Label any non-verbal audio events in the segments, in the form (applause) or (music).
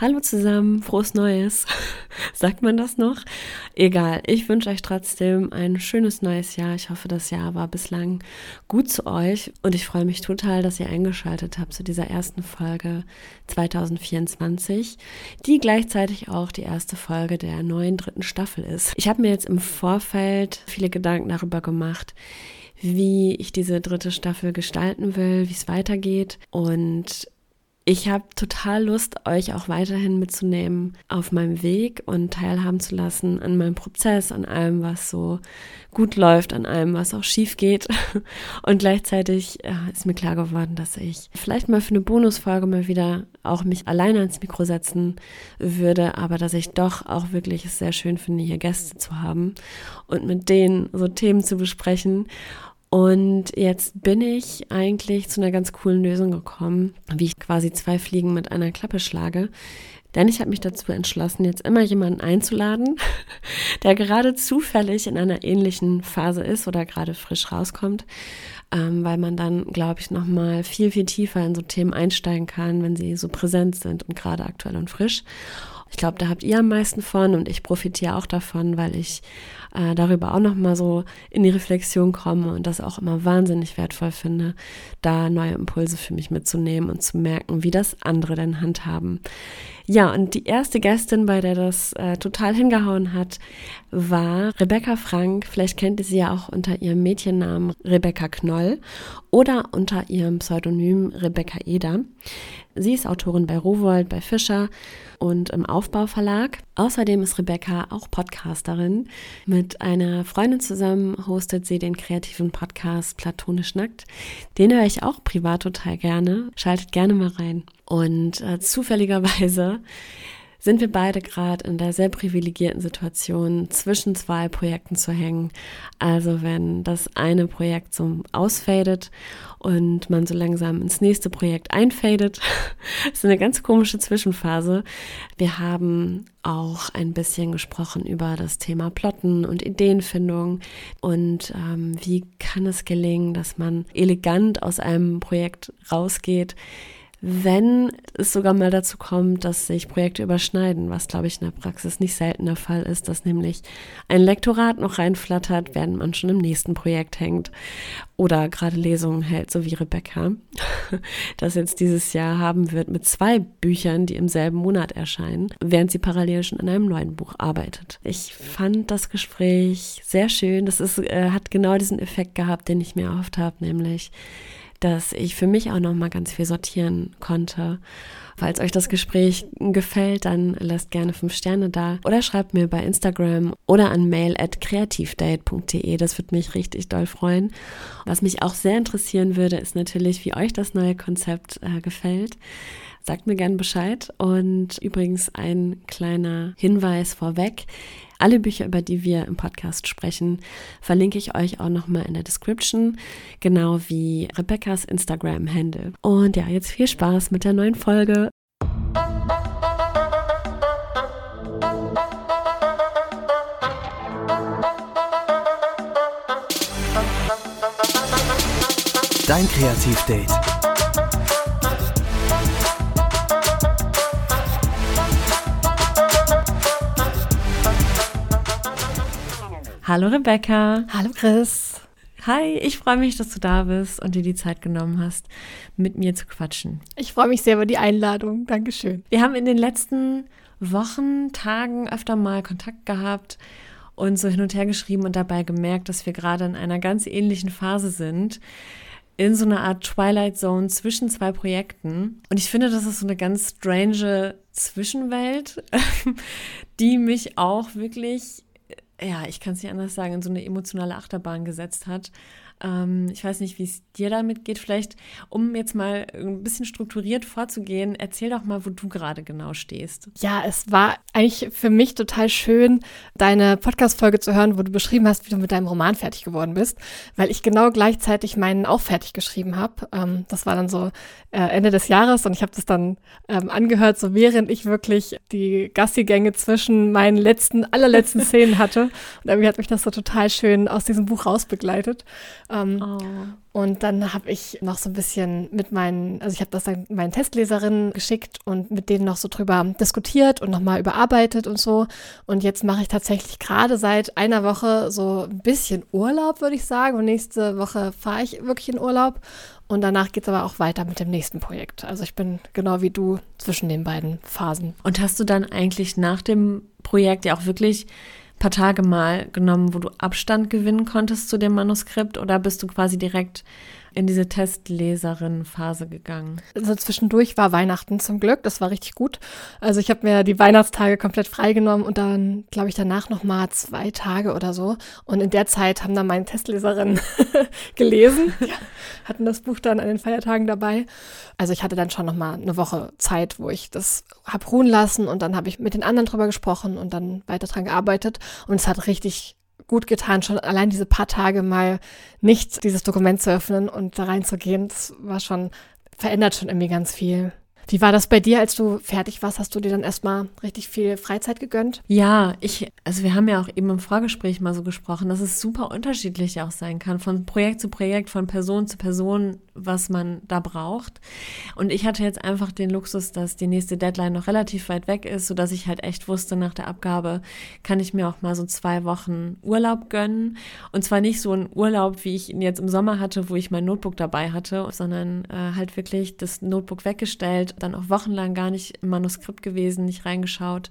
Hallo zusammen, frohes Neues. (laughs) Sagt man das noch? Egal, ich wünsche euch trotzdem ein schönes neues Jahr. Ich hoffe, das Jahr war bislang gut zu euch und ich freue mich total, dass ihr eingeschaltet habt zu dieser ersten Folge 2024, die gleichzeitig auch die erste Folge der neuen dritten Staffel ist. Ich habe mir jetzt im Vorfeld viele Gedanken darüber gemacht, wie ich diese dritte Staffel gestalten will, wie es weitergeht und ich habe total Lust, euch auch weiterhin mitzunehmen auf meinem Weg und teilhaben zu lassen an meinem Prozess, an allem, was so gut läuft, an allem, was auch schief geht. (laughs) Und gleichzeitig äh, ist mir klar geworden, dass ich vielleicht mal für eine Bonusfolge mal wieder auch mich alleine ans Mikro setzen würde, aber dass ich doch auch wirklich es sehr schön finde, hier Gäste zu haben und mit denen so Themen zu besprechen. Und jetzt bin ich eigentlich zu einer ganz coolen Lösung gekommen, wie ich quasi zwei Fliegen mit einer Klappe schlage. Denn ich habe mich dazu entschlossen, jetzt immer jemanden einzuladen, (laughs) der gerade zufällig in einer ähnlichen Phase ist oder gerade frisch rauskommt, ähm, weil man dann, glaube ich, nochmal viel, viel tiefer in so Themen einsteigen kann, wenn sie so präsent sind und gerade aktuell und frisch. Ich glaube, da habt ihr am meisten von und ich profitiere auch davon, weil ich äh, darüber auch nochmal so in die Reflexion komme und das auch immer wahnsinnig wertvoll finde, da neue Impulse für mich mitzunehmen und zu merken, wie das andere denn handhaben. Ja, und die erste Gästin, bei der das äh, total hingehauen hat, war Rebecca Frank. Vielleicht kennt ihr sie ja auch unter ihrem Mädchennamen Rebecca Knoll oder unter ihrem Pseudonym Rebecca Eder. Sie ist Autorin bei Rowold, bei Fischer und im Aufbauverlag. Außerdem ist Rebecca auch Podcasterin. Mit einer Freundin zusammen hostet sie den kreativen Podcast Platonisch Nackt. Den höre ich auch privat total gerne. Schaltet gerne mal rein. Und äh, zufälligerweise sind wir beide gerade in der sehr privilegierten Situation, zwischen zwei Projekten zu hängen. Also wenn das eine Projekt so ausfadet und man so langsam ins nächste Projekt einfadet, (laughs) ist eine ganz komische Zwischenphase. Wir haben auch ein bisschen gesprochen über das Thema Plotten und Ideenfindung und ähm, wie kann es gelingen, dass man elegant aus einem Projekt rausgeht, wenn es sogar mal dazu kommt, dass sich Projekte überschneiden, was glaube ich in der Praxis nicht selten der Fall ist, dass nämlich ein Lektorat noch reinflattert, während man schon im nächsten Projekt hängt oder gerade Lesungen hält, so wie Rebecca, (laughs) das jetzt dieses Jahr haben wird mit zwei Büchern, die im selben Monat erscheinen, während sie parallel schon an einem neuen Buch arbeitet. Ich fand das Gespräch sehr schön. Das ist, äh, hat genau diesen Effekt gehabt, den ich mir erhofft habe, nämlich dass ich für mich auch noch mal ganz viel sortieren konnte. Falls euch das Gespräch gefällt, dann lasst gerne fünf Sterne da oder schreibt mir bei Instagram oder an mail at kreativdate.de. Das würde mich richtig doll freuen. Was mich auch sehr interessieren würde, ist natürlich, wie euch das neue Konzept äh, gefällt. Sagt mir gerne Bescheid. Und übrigens ein kleiner Hinweis vorweg. Alle Bücher, über die wir im Podcast sprechen, verlinke ich euch auch nochmal in der Description, genau wie Rebecca's Instagram-Handle. Und ja, jetzt viel Spaß mit der neuen Folge. Dein Kreativdate. Hallo Rebecca. Hallo Chris. Hi, ich freue mich, dass du da bist und dir die Zeit genommen hast, mit mir zu quatschen. Ich freue mich sehr über die Einladung. Dankeschön. Wir haben in den letzten Wochen, Tagen öfter mal Kontakt gehabt und so hin und her geschrieben und dabei gemerkt, dass wir gerade in einer ganz ähnlichen Phase sind. In so einer Art Twilight Zone zwischen zwei Projekten. Und ich finde, das ist so eine ganz strange Zwischenwelt, (laughs) die mich auch wirklich ja, ich kann es nicht anders sagen, in so eine emotionale Achterbahn gesetzt hat. Ähm, ich weiß nicht, wie es dir damit geht. Vielleicht, um jetzt mal ein bisschen strukturiert vorzugehen, erzähl doch mal, wo du gerade genau stehst. Ja, es war eigentlich für mich total schön, deine Podcast-Folge zu hören, wo du beschrieben hast, wie du mit deinem Roman fertig geworden bist, weil ich genau gleichzeitig meinen auch fertig geschrieben habe. Ähm, das war dann so äh, Ende des Jahres und ich habe das dann ähm, angehört, so während ich wirklich die Gassigänge zwischen meinen letzten, allerletzten (laughs) Szenen hatte. Und irgendwie hat mich das so total schön aus diesem Buch rausbegleitet. Ähm, oh. Und dann habe ich noch so ein bisschen mit meinen, also ich habe das dann meinen Testleserinnen geschickt und mit denen noch so drüber diskutiert und nochmal überarbeitet und so. Und jetzt mache ich tatsächlich gerade seit einer Woche so ein bisschen Urlaub, würde ich sagen. Und nächste Woche fahre ich wirklich in Urlaub. Und danach geht es aber auch weiter mit dem nächsten Projekt. Also ich bin genau wie du zwischen den beiden Phasen. Und hast du dann eigentlich nach dem Projekt ja auch wirklich paar Tage mal genommen, wo du Abstand gewinnen konntest zu dem Manuskript? Oder bist du quasi direkt in diese Testleserin-Phase gegangen? Also zwischendurch war Weihnachten zum Glück, das war richtig gut. Also ich habe mir die Weihnachtstage komplett freigenommen und dann, glaube ich, danach noch mal zwei Tage oder so. Und in der Zeit haben dann meine Testleserinnen (laughs) gelesen, ja, (laughs) hatten das Buch dann an den Feiertagen dabei. Also ich hatte dann schon noch mal eine Woche Zeit, wo ich das habe ruhen lassen und dann habe ich mit den anderen drüber gesprochen und dann weiter dran gearbeitet. Und es hat richtig gut getan, schon allein diese paar Tage mal nicht dieses Dokument zu öffnen und da reinzugehen. Das war schon, verändert schon irgendwie ganz viel. Wie war das bei dir, als du fertig warst? Hast du dir dann erstmal richtig viel Freizeit gegönnt? Ja, ich, also wir haben ja auch eben im Vorgespräch mal so gesprochen, dass es super unterschiedlich auch sein kann, von Projekt zu Projekt, von Person zu Person, was man da braucht. Und ich hatte jetzt einfach den Luxus, dass die nächste Deadline noch relativ weit weg ist, sodass ich halt echt wusste, nach der Abgabe kann ich mir auch mal so zwei Wochen Urlaub gönnen. Und zwar nicht so ein Urlaub, wie ich ihn jetzt im Sommer hatte, wo ich mein Notebook dabei hatte, sondern äh, halt wirklich das Notebook weggestellt, dann auch wochenlang gar nicht im Manuskript gewesen, nicht reingeschaut.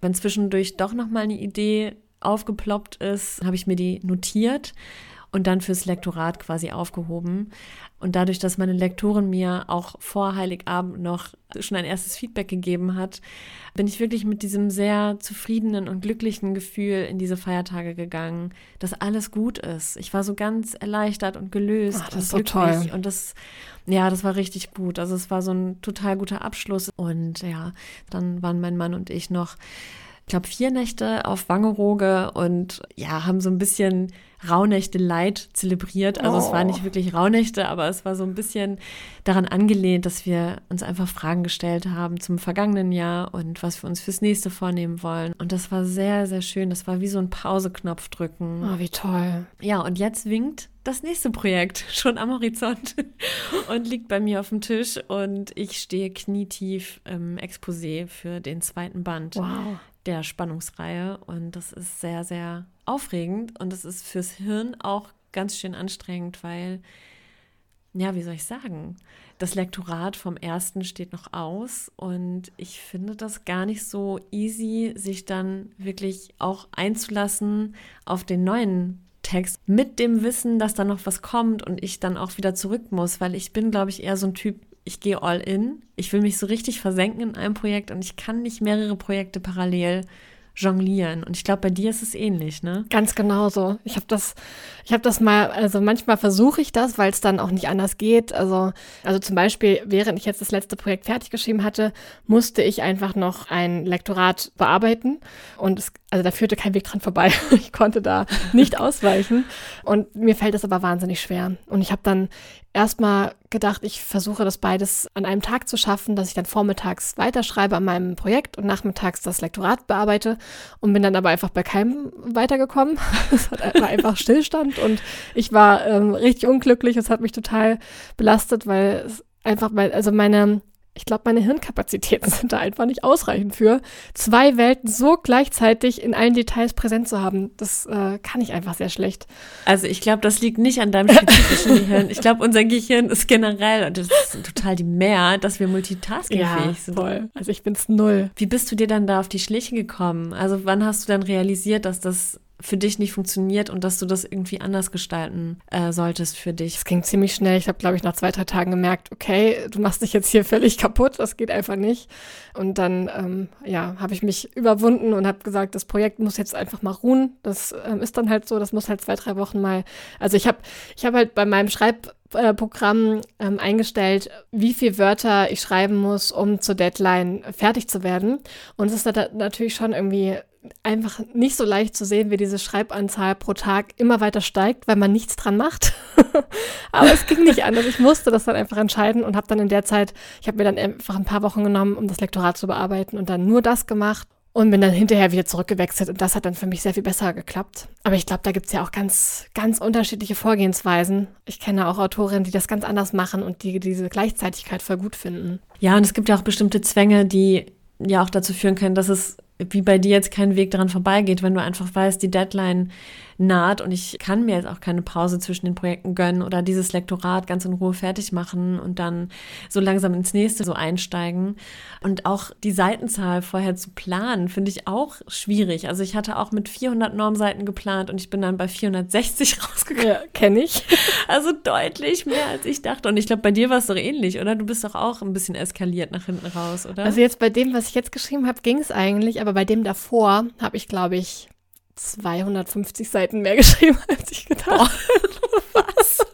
Wenn zwischendurch doch noch mal eine Idee aufgeploppt ist, habe ich mir die notiert und dann fürs Lektorat quasi aufgehoben. Und dadurch, dass meine Lektorin mir auch vor Heiligabend noch schon ein erstes Feedback gegeben hat, bin ich wirklich mit diesem sehr zufriedenen und glücklichen Gefühl in diese Feiertage gegangen, dass alles gut ist. Ich war so ganz erleichtert und gelöst Ach, das und ist so toll. Und das, ja, das war richtig gut. Also es war so ein total guter Abschluss. Und ja, dann waren mein Mann und ich noch ich glaube, vier Nächte auf Wangerooge und ja, haben so ein bisschen Rauhnächte Light zelebriert. Also oh. es war nicht wirklich Rauhnächte, aber es war so ein bisschen daran angelehnt, dass wir uns einfach Fragen gestellt haben zum vergangenen Jahr und was wir uns fürs nächste vornehmen wollen. Und das war sehr, sehr schön. Das war wie so ein Pauseknopf drücken. Oh, wie toll. Ja, und jetzt winkt das nächste Projekt (laughs) schon am Horizont (laughs) und liegt bei mir auf dem Tisch und ich stehe knietief im Exposé für den zweiten Band. Wow der Spannungsreihe und das ist sehr, sehr aufregend und es ist fürs Hirn auch ganz schön anstrengend, weil, ja, wie soll ich sagen, das Lektorat vom ersten steht noch aus und ich finde das gar nicht so easy, sich dann wirklich auch einzulassen auf den neuen Text mit dem Wissen, dass da noch was kommt und ich dann auch wieder zurück muss, weil ich bin, glaube ich, eher so ein Typ, ich gehe all in. Ich will mich so richtig versenken in einem Projekt und ich kann nicht mehrere Projekte parallel jonglieren. Und ich glaube, bei dir ist es ähnlich, ne? Ganz genau so. Ich habe das, ich habe das mal, also manchmal versuche ich das, weil es dann auch nicht anders geht. Also, also zum Beispiel, während ich jetzt das letzte Projekt fertig geschrieben hatte, musste ich einfach noch ein Lektorat bearbeiten. Und es, also da führte kein Weg dran vorbei. (laughs) ich konnte da nicht (laughs) ausweichen. Und mir fällt es aber wahnsinnig schwer. Und ich habe dann erstmal gedacht, ich versuche das beides an einem Tag zu schaffen, dass ich dann vormittags weiterschreibe an meinem Projekt und nachmittags das Lektorat bearbeite und bin dann aber einfach bei keinem weitergekommen. (laughs) es war einfach Stillstand und ich war ähm, richtig unglücklich. Es hat mich total belastet, weil es einfach, mein, also meine ich glaube, meine Hirnkapazitäten (laughs) sind da einfach nicht ausreichend für, zwei Welten so gleichzeitig in allen Details präsent zu haben. Das äh, kann ich einfach sehr schlecht. Also ich glaube, das liegt nicht an deinem spezifischen (laughs) Gehirn. Ich glaube, unser Gehirn ist generell, und das ist total die Mehr, dass wir multitaskingfähig ja, sind. Voll. Also ich bin's null. Wie bist du dir dann da auf die Schliche gekommen? Also wann hast du dann realisiert, dass das für dich nicht funktioniert und dass du das irgendwie anders gestalten äh, solltest für dich. Es ging ziemlich schnell. Ich habe, glaube ich, nach zwei, drei Tagen gemerkt, okay, du machst dich jetzt hier völlig kaputt, das geht einfach nicht. Und dann, ähm, ja, habe ich mich überwunden und habe gesagt, das Projekt muss jetzt einfach mal ruhen. Das ähm, ist dann halt so, das muss halt zwei, drei Wochen mal. Also ich habe, ich habe halt bei meinem Schreibprogramm ähm, eingestellt, wie viele Wörter ich schreiben muss, um zur Deadline fertig zu werden. Und es ist natürlich schon irgendwie einfach nicht so leicht zu sehen, wie diese Schreibanzahl pro Tag immer weiter steigt, weil man nichts dran macht. (laughs) Aber es ging nicht anders. Ich musste das dann einfach entscheiden und habe dann in der Zeit, ich habe mir dann einfach ein paar Wochen genommen, um das Lektorat zu bearbeiten und dann nur das gemacht. und bin dann hinterher wieder zurückgewechselt und das hat dann für mich sehr viel besser geklappt. Aber ich glaube, da gibt es ja auch ganz, ganz unterschiedliche Vorgehensweisen. Ich kenne auch Autorinnen, die das ganz anders machen und die diese Gleichzeitigkeit voll gut finden. Ja, und es gibt ja auch bestimmte Zwänge, die ja auch dazu führen können, dass es wie bei dir jetzt kein Weg daran vorbeigeht, wenn du einfach weißt, die Deadline naht und ich kann mir jetzt auch keine Pause zwischen den Projekten gönnen oder dieses Lektorat ganz in Ruhe fertig machen und dann so langsam ins nächste so einsteigen. Und auch die Seitenzahl vorher zu planen, finde ich auch schwierig. Also ich hatte auch mit 400 Normseiten geplant und ich bin dann bei 460 (laughs) rausgekommen. Ja, kenne ich. (laughs) Also deutlich mehr als ich dachte. Und ich glaube, bei dir war es doch ähnlich, oder? Du bist doch auch ein bisschen eskaliert nach hinten raus, oder? Also jetzt bei dem, was ich jetzt geschrieben habe, ging es eigentlich, aber bei dem davor habe ich, glaube ich, 250 Seiten mehr (laughs) geschrieben, als ich gedacht habe. Was?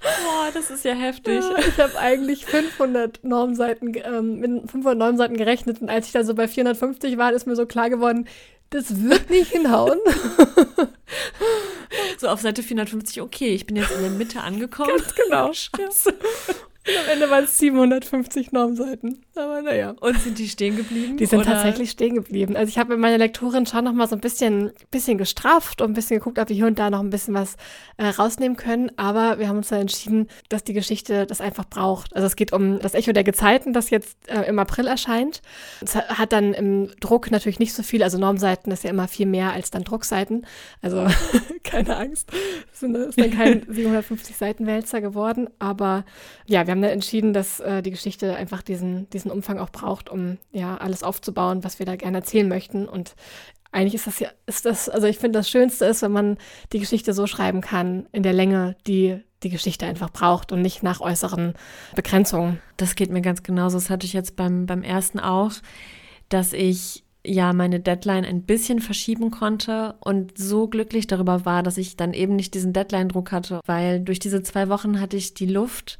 Boah, das ist ja heftig. Ja, ich habe eigentlich 500 Normseiten, ähm, mit 500 Normseiten gerechnet und als ich dann so bei 450 war, ist mir so klar geworden, das wird nicht hinhauen. (laughs) so auf Seite 450, okay, ich bin jetzt in der Mitte angekommen. Ganz genau. (laughs) Scheiße. Am Ende waren es 750 Normseiten. Aber naja. Und sind die stehen geblieben? Die sind oder? tatsächlich stehen geblieben. Also ich habe mit meiner Lektorin schon noch mal so ein bisschen, bisschen gestrafft und ein bisschen geguckt, ob wir hier und da noch ein bisschen was äh, rausnehmen können. Aber wir haben uns dann entschieden, dass die Geschichte das einfach braucht. Also es geht um das Echo der Gezeiten, das jetzt äh, im April erscheint. Es hat dann im Druck natürlich nicht so viel. Also Normseiten ist ja immer viel mehr als dann Druckseiten. Also (laughs) keine Angst. Es ist dann kein (laughs) 750 Seiten Wälzer geworden. Aber ja, wir haben dann entschieden, dass äh, die Geschichte einfach diesen, diesen Umfang auch braucht, um ja alles aufzubauen, was wir da gerne erzählen möchten. Und eigentlich ist das ja, ist das, also ich finde, das Schönste ist, wenn man die Geschichte so schreiben kann, in der Länge, die die Geschichte einfach braucht und nicht nach äußeren Begrenzungen. Das geht mir ganz genauso. Das hatte ich jetzt beim, beim ersten auch, dass ich ja meine Deadline ein bisschen verschieben konnte und so glücklich darüber war, dass ich dann eben nicht diesen Deadline-Druck hatte, weil durch diese zwei Wochen hatte ich die Luft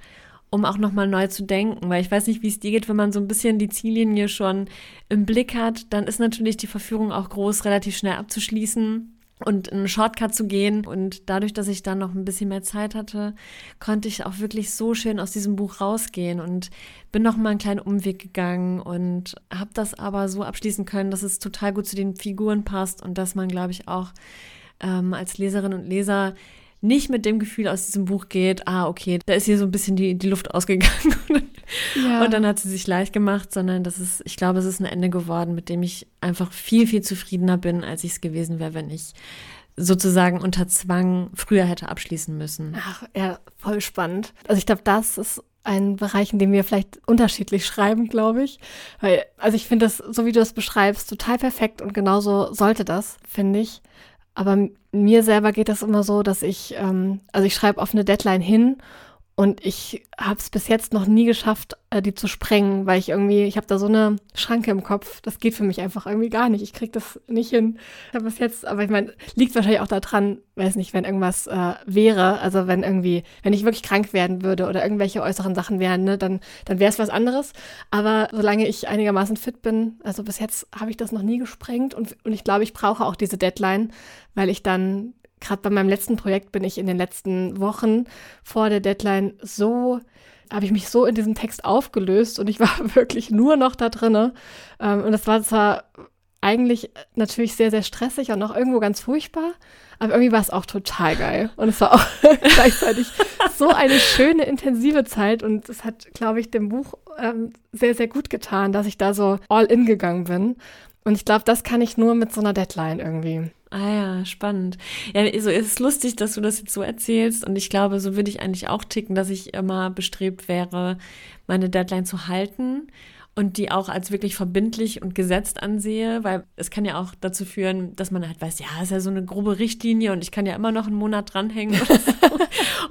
um auch nochmal neu zu denken, weil ich weiß nicht, wie es dir geht, wenn man so ein bisschen die Ziellinie schon im Blick hat, dann ist natürlich die Verführung auch groß, relativ schnell abzuschließen und einen Shortcut zu gehen. Und dadurch, dass ich dann noch ein bisschen mehr Zeit hatte, konnte ich auch wirklich so schön aus diesem Buch rausgehen und bin noch mal einen kleinen Umweg gegangen und habe das aber so abschließen können, dass es total gut zu den Figuren passt und dass man, glaube ich, auch ähm, als Leserin und Leser nicht mit dem Gefühl aus diesem Buch geht, ah, okay, da ist hier so ein bisschen die, die Luft ausgegangen (laughs) ja. und dann hat sie sich leicht gemacht, sondern das ist, ich glaube, es ist ein Ende geworden, mit dem ich einfach viel, viel zufriedener bin, als ich es gewesen wäre, wenn ich sozusagen unter Zwang früher hätte abschließen müssen. Ach, ja, voll spannend. Also ich glaube, das ist ein Bereich, in dem wir vielleicht unterschiedlich schreiben, glaube ich. Weil, also ich finde das, so wie du das beschreibst, total perfekt und genauso sollte das, finde ich. Aber mir selber geht das immer so, dass ich, ähm, also ich schreibe auf eine Deadline hin und ich habe es bis jetzt noch nie geschafft, äh, die zu sprengen, weil ich irgendwie, ich habe da so eine Schranke im Kopf. Das geht für mich einfach irgendwie gar nicht. Ich kriege das nicht hin. Ich habe bis jetzt, aber ich meine, liegt wahrscheinlich auch daran, weiß nicht, wenn irgendwas äh, wäre, also wenn irgendwie, wenn ich wirklich krank werden würde oder irgendwelche äußeren Sachen wären, ne, dann, dann wäre es was anderes. Aber solange ich einigermaßen fit bin, also bis jetzt habe ich das noch nie gesprengt und, und ich glaube, ich brauche auch diese Deadline, weil ich dann gerade bei meinem letzten Projekt bin ich in den letzten Wochen vor der Deadline so, habe ich mich so in diesem Text aufgelöst und ich (laughs) war wirklich nur noch da drinne. Ähm, und das war zwar eigentlich natürlich sehr, sehr stressig und auch irgendwo ganz furchtbar, aber irgendwie war es auch total geil. Und es war auch (laughs) gleichzeitig so eine schöne, intensive Zeit und es hat, glaube ich, dem Buch ähm, sehr, sehr gut getan, dass ich da so all in gegangen bin. Und ich glaube, das kann ich nur mit so einer Deadline irgendwie. Ah ja, spannend. Ja, so ist es lustig, dass du das jetzt so erzählst und ich glaube, so würde ich eigentlich auch ticken, dass ich immer bestrebt wäre, meine Deadline zu halten und die auch als wirklich verbindlich und gesetzt ansehe, weil es kann ja auch dazu führen, dass man halt weiß, ja, ist ja so eine grobe Richtlinie und ich kann ja immer noch einen Monat dranhängen oder so.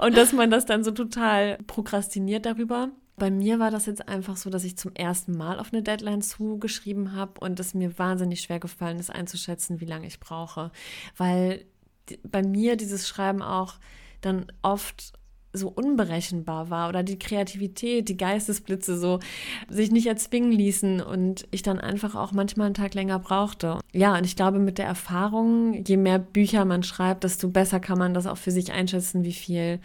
(laughs) und dass man das dann so total prokrastiniert darüber. Bei mir war das jetzt einfach so, dass ich zum ersten Mal auf eine Deadline zugeschrieben habe und es mir wahnsinnig schwer gefallen ist einzuschätzen, wie lange ich brauche. Weil bei mir dieses Schreiben auch dann oft so unberechenbar war oder die Kreativität, die Geistesblitze so sich nicht erzwingen ließen und ich dann einfach auch manchmal einen Tag länger brauchte. Ja, und ich glaube, mit der Erfahrung, je mehr Bücher man schreibt, desto besser kann man das auch für sich einschätzen, wie viel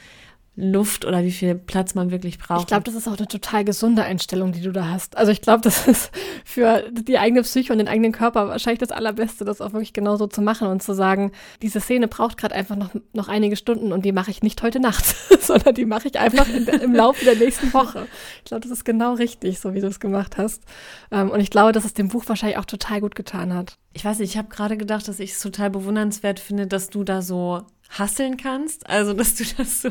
Luft oder wie viel Platz man wirklich braucht. Ich glaube, das ist auch eine total gesunde Einstellung, die du da hast. Also ich glaube, (laughs) das ist für die eigene Psyche und den eigenen Körper wahrscheinlich das Allerbeste, das auch wirklich genauso zu machen und zu sagen, diese Szene braucht gerade einfach noch, noch einige Stunden und die mache ich nicht heute Nacht, (laughs) sondern die mache ich einfach der, im Laufe der nächsten Woche. Ich glaube, das ist genau richtig, so wie du es gemacht hast. Ähm, und ich glaube, dass es dem Buch wahrscheinlich auch total gut getan hat. Ich weiß nicht, ich habe gerade gedacht, dass ich es total bewundernswert finde, dass du da so hasseln kannst. Also, dass du das so,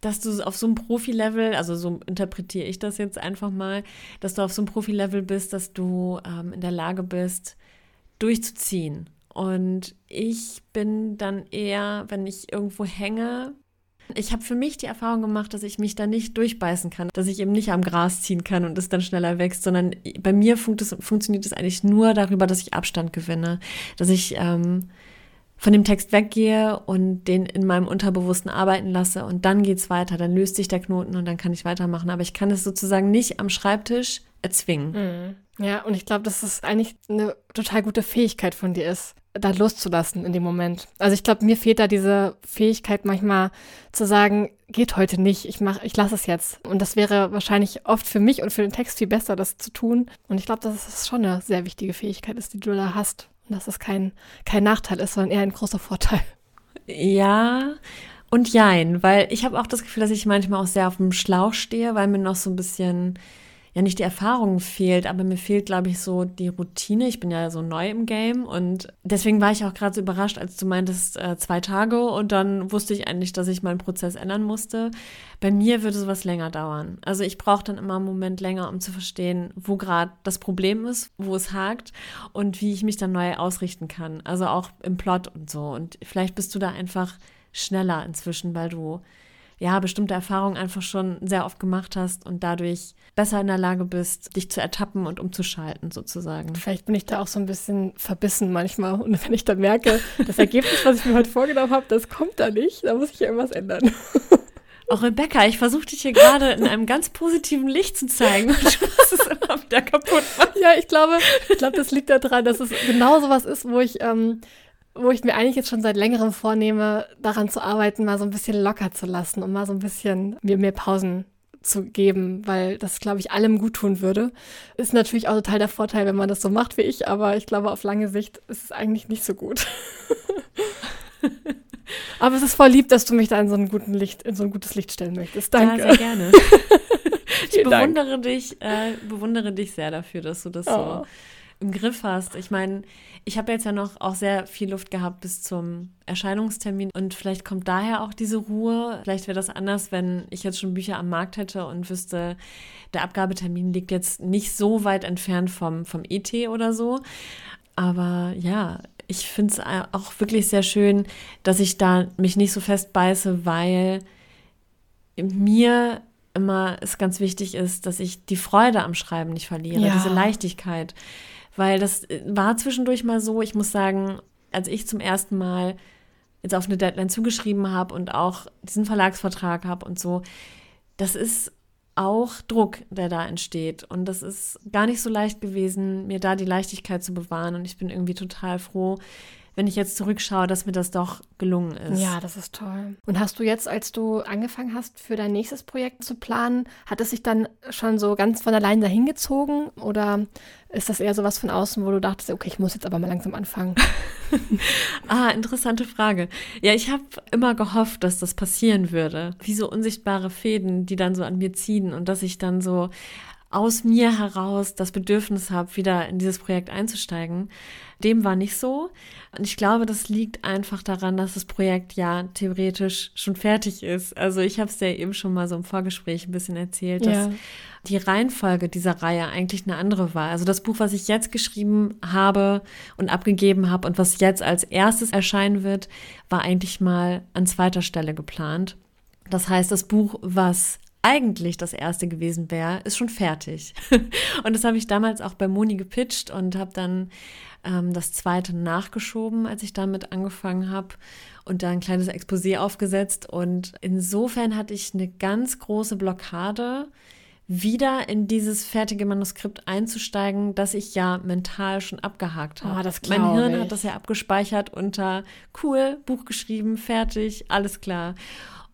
dass du auf so einem Profi-Level, also so interpretiere ich das jetzt einfach mal, dass du auf so einem Profi-Level bist, dass du ähm, in der Lage bist, durchzuziehen. Und ich bin dann eher, wenn ich irgendwo hänge, ich habe für mich die Erfahrung gemacht, dass ich mich da nicht durchbeißen kann, dass ich eben nicht am Gras ziehen kann und es dann schneller wächst, sondern bei mir funkt es, funktioniert es eigentlich nur darüber, dass ich Abstand gewinne, dass ich ähm, von dem Text weggehe und den in meinem Unterbewussten arbeiten lasse und dann geht's weiter, dann löst sich der Knoten und dann kann ich weitermachen. Aber ich kann es sozusagen nicht am Schreibtisch erzwingen. Mhm. Ja, und ich glaube, dass es eigentlich eine total gute Fähigkeit von dir ist, da loszulassen in dem Moment. Also ich glaube, mir fehlt da diese Fähigkeit manchmal zu sagen, geht heute nicht, ich mach, ich lasse es jetzt. Und das wäre wahrscheinlich oft für mich und für den Text viel besser, das zu tun. Und ich glaube, dass es schon eine sehr wichtige Fähigkeit ist, die du da hast dass es kein, kein Nachteil ist, sondern eher ein großer Vorteil. Ja und jein, weil ich habe auch das Gefühl, dass ich manchmal auch sehr auf dem Schlauch stehe, weil mir noch so ein bisschen ja nicht die Erfahrung fehlt, aber mir fehlt, glaube ich, so die Routine. Ich bin ja so neu im Game und deswegen war ich auch gerade so überrascht, als du meintest äh, zwei Tage und dann wusste ich eigentlich, dass ich meinen Prozess ändern musste. Bei mir würde sowas länger dauern. Also ich brauche dann immer einen Moment länger, um zu verstehen, wo gerade das Problem ist, wo es hakt und wie ich mich dann neu ausrichten kann. Also auch im Plot und so. Und vielleicht bist du da einfach schneller inzwischen, weil du ja, bestimmte Erfahrungen einfach schon sehr oft gemacht hast und dadurch besser in der Lage bist, dich zu ertappen und umzuschalten sozusagen. Vielleicht bin ich da auch so ein bisschen verbissen manchmal und wenn ich dann merke, das Ergebnis, was ich mir heute vorgenommen habe, das kommt da nicht, da muss ich ja irgendwas ändern. Auch Rebecca, ich versuche dich hier gerade in einem ganz positiven Licht zu zeigen und du musst es immer wieder kaputt machen. Ja, ich glaube, ich glaube, das liegt daran, dass es genau so was ist, wo ich ähm, wo ich mir eigentlich jetzt schon seit längerem vornehme, daran zu arbeiten, mal so ein bisschen locker zu lassen und mal so ein bisschen mir mehr Pausen zu geben, weil das, glaube ich, allem gut tun würde. Ist natürlich auch total der Vorteil, wenn man das so macht wie ich, aber ich glaube, auf lange Sicht ist es eigentlich nicht so gut. (laughs) aber es ist voll lieb, dass du mich da in so, guten Licht, in so ein gutes Licht stellen möchtest. Danke. Ja, sehr gerne. (laughs) ich bewundere dich, äh, bewundere dich sehr dafür, dass du das oh. so im Griff hast. Ich meine, ich habe jetzt ja noch auch sehr viel Luft gehabt bis zum Erscheinungstermin und vielleicht kommt daher auch diese Ruhe. Vielleicht wäre das anders, wenn ich jetzt schon Bücher am Markt hätte und wüsste, der Abgabetermin liegt jetzt nicht so weit entfernt vom, vom ET oder so. Aber ja, ich finde es auch wirklich sehr schön, dass ich da mich nicht so fest beiße, weil mir immer es ganz wichtig ist, dass ich die Freude am Schreiben nicht verliere, ja. diese Leichtigkeit. Weil das äh, war zwischendurch mal so, ich muss sagen, als ich zum ersten Mal jetzt auf eine Deadline zugeschrieben habe und auch diesen Verlagsvertrag habe und so, das ist auch Druck, der da entsteht. Und das ist gar nicht so leicht gewesen, mir da die Leichtigkeit zu bewahren. Und ich bin irgendwie total froh, wenn ich jetzt zurückschaue, dass mir das doch gelungen ist. Ja, das ist toll. Und hast du jetzt, als du angefangen hast, für dein nächstes Projekt zu planen, hat es sich dann schon so ganz von allein dahingezogen? Oder ist das eher so was von außen, wo du dachtest, okay, ich muss jetzt aber mal langsam anfangen? (laughs) (laughs) ah, interessante Frage. Ja, ich habe immer gehofft, dass das passieren würde. Wie so unsichtbare Fäden, die dann so an mir ziehen und dass ich dann so aus mir heraus das Bedürfnis habe, wieder in dieses Projekt einzusteigen. Dem war nicht so. Und ich glaube, das liegt einfach daran, dass das Projekt ja theoretisch schon fertig ist. Also ich habe es ja eben schon mal so im Vorgespräch ein bisschen erzählt, dass ja. die Reihenfolge dieser Reihe eigentlich eine andere war. Also das Buch, was ich jetzt geschrieben habe und abgegeben habe und was jetzt als erstes erscheinen wird, war eigentlich mal an zweiter Stelle geplant. Das heißt, das Buch, was eigentlich das erste gewesen wäre, ist schon fertig. (laughs) und das habe ich damals auch bei Moni gepitcht und habe dann ähm, das zweite nachgeschoben, als ich damit angefangen habe und da ein kleines Exposé aufgesetzt. Und insofern hatte ich eine ganz große Blockade, wieder in dieses fertige Manuskript einzusteigen, das ich ja mental schon abgehakt habe. Oh, mein Hirn ich. hat das ja abgespeichert unter cool, Buch geschrieben, fertig, alles klar.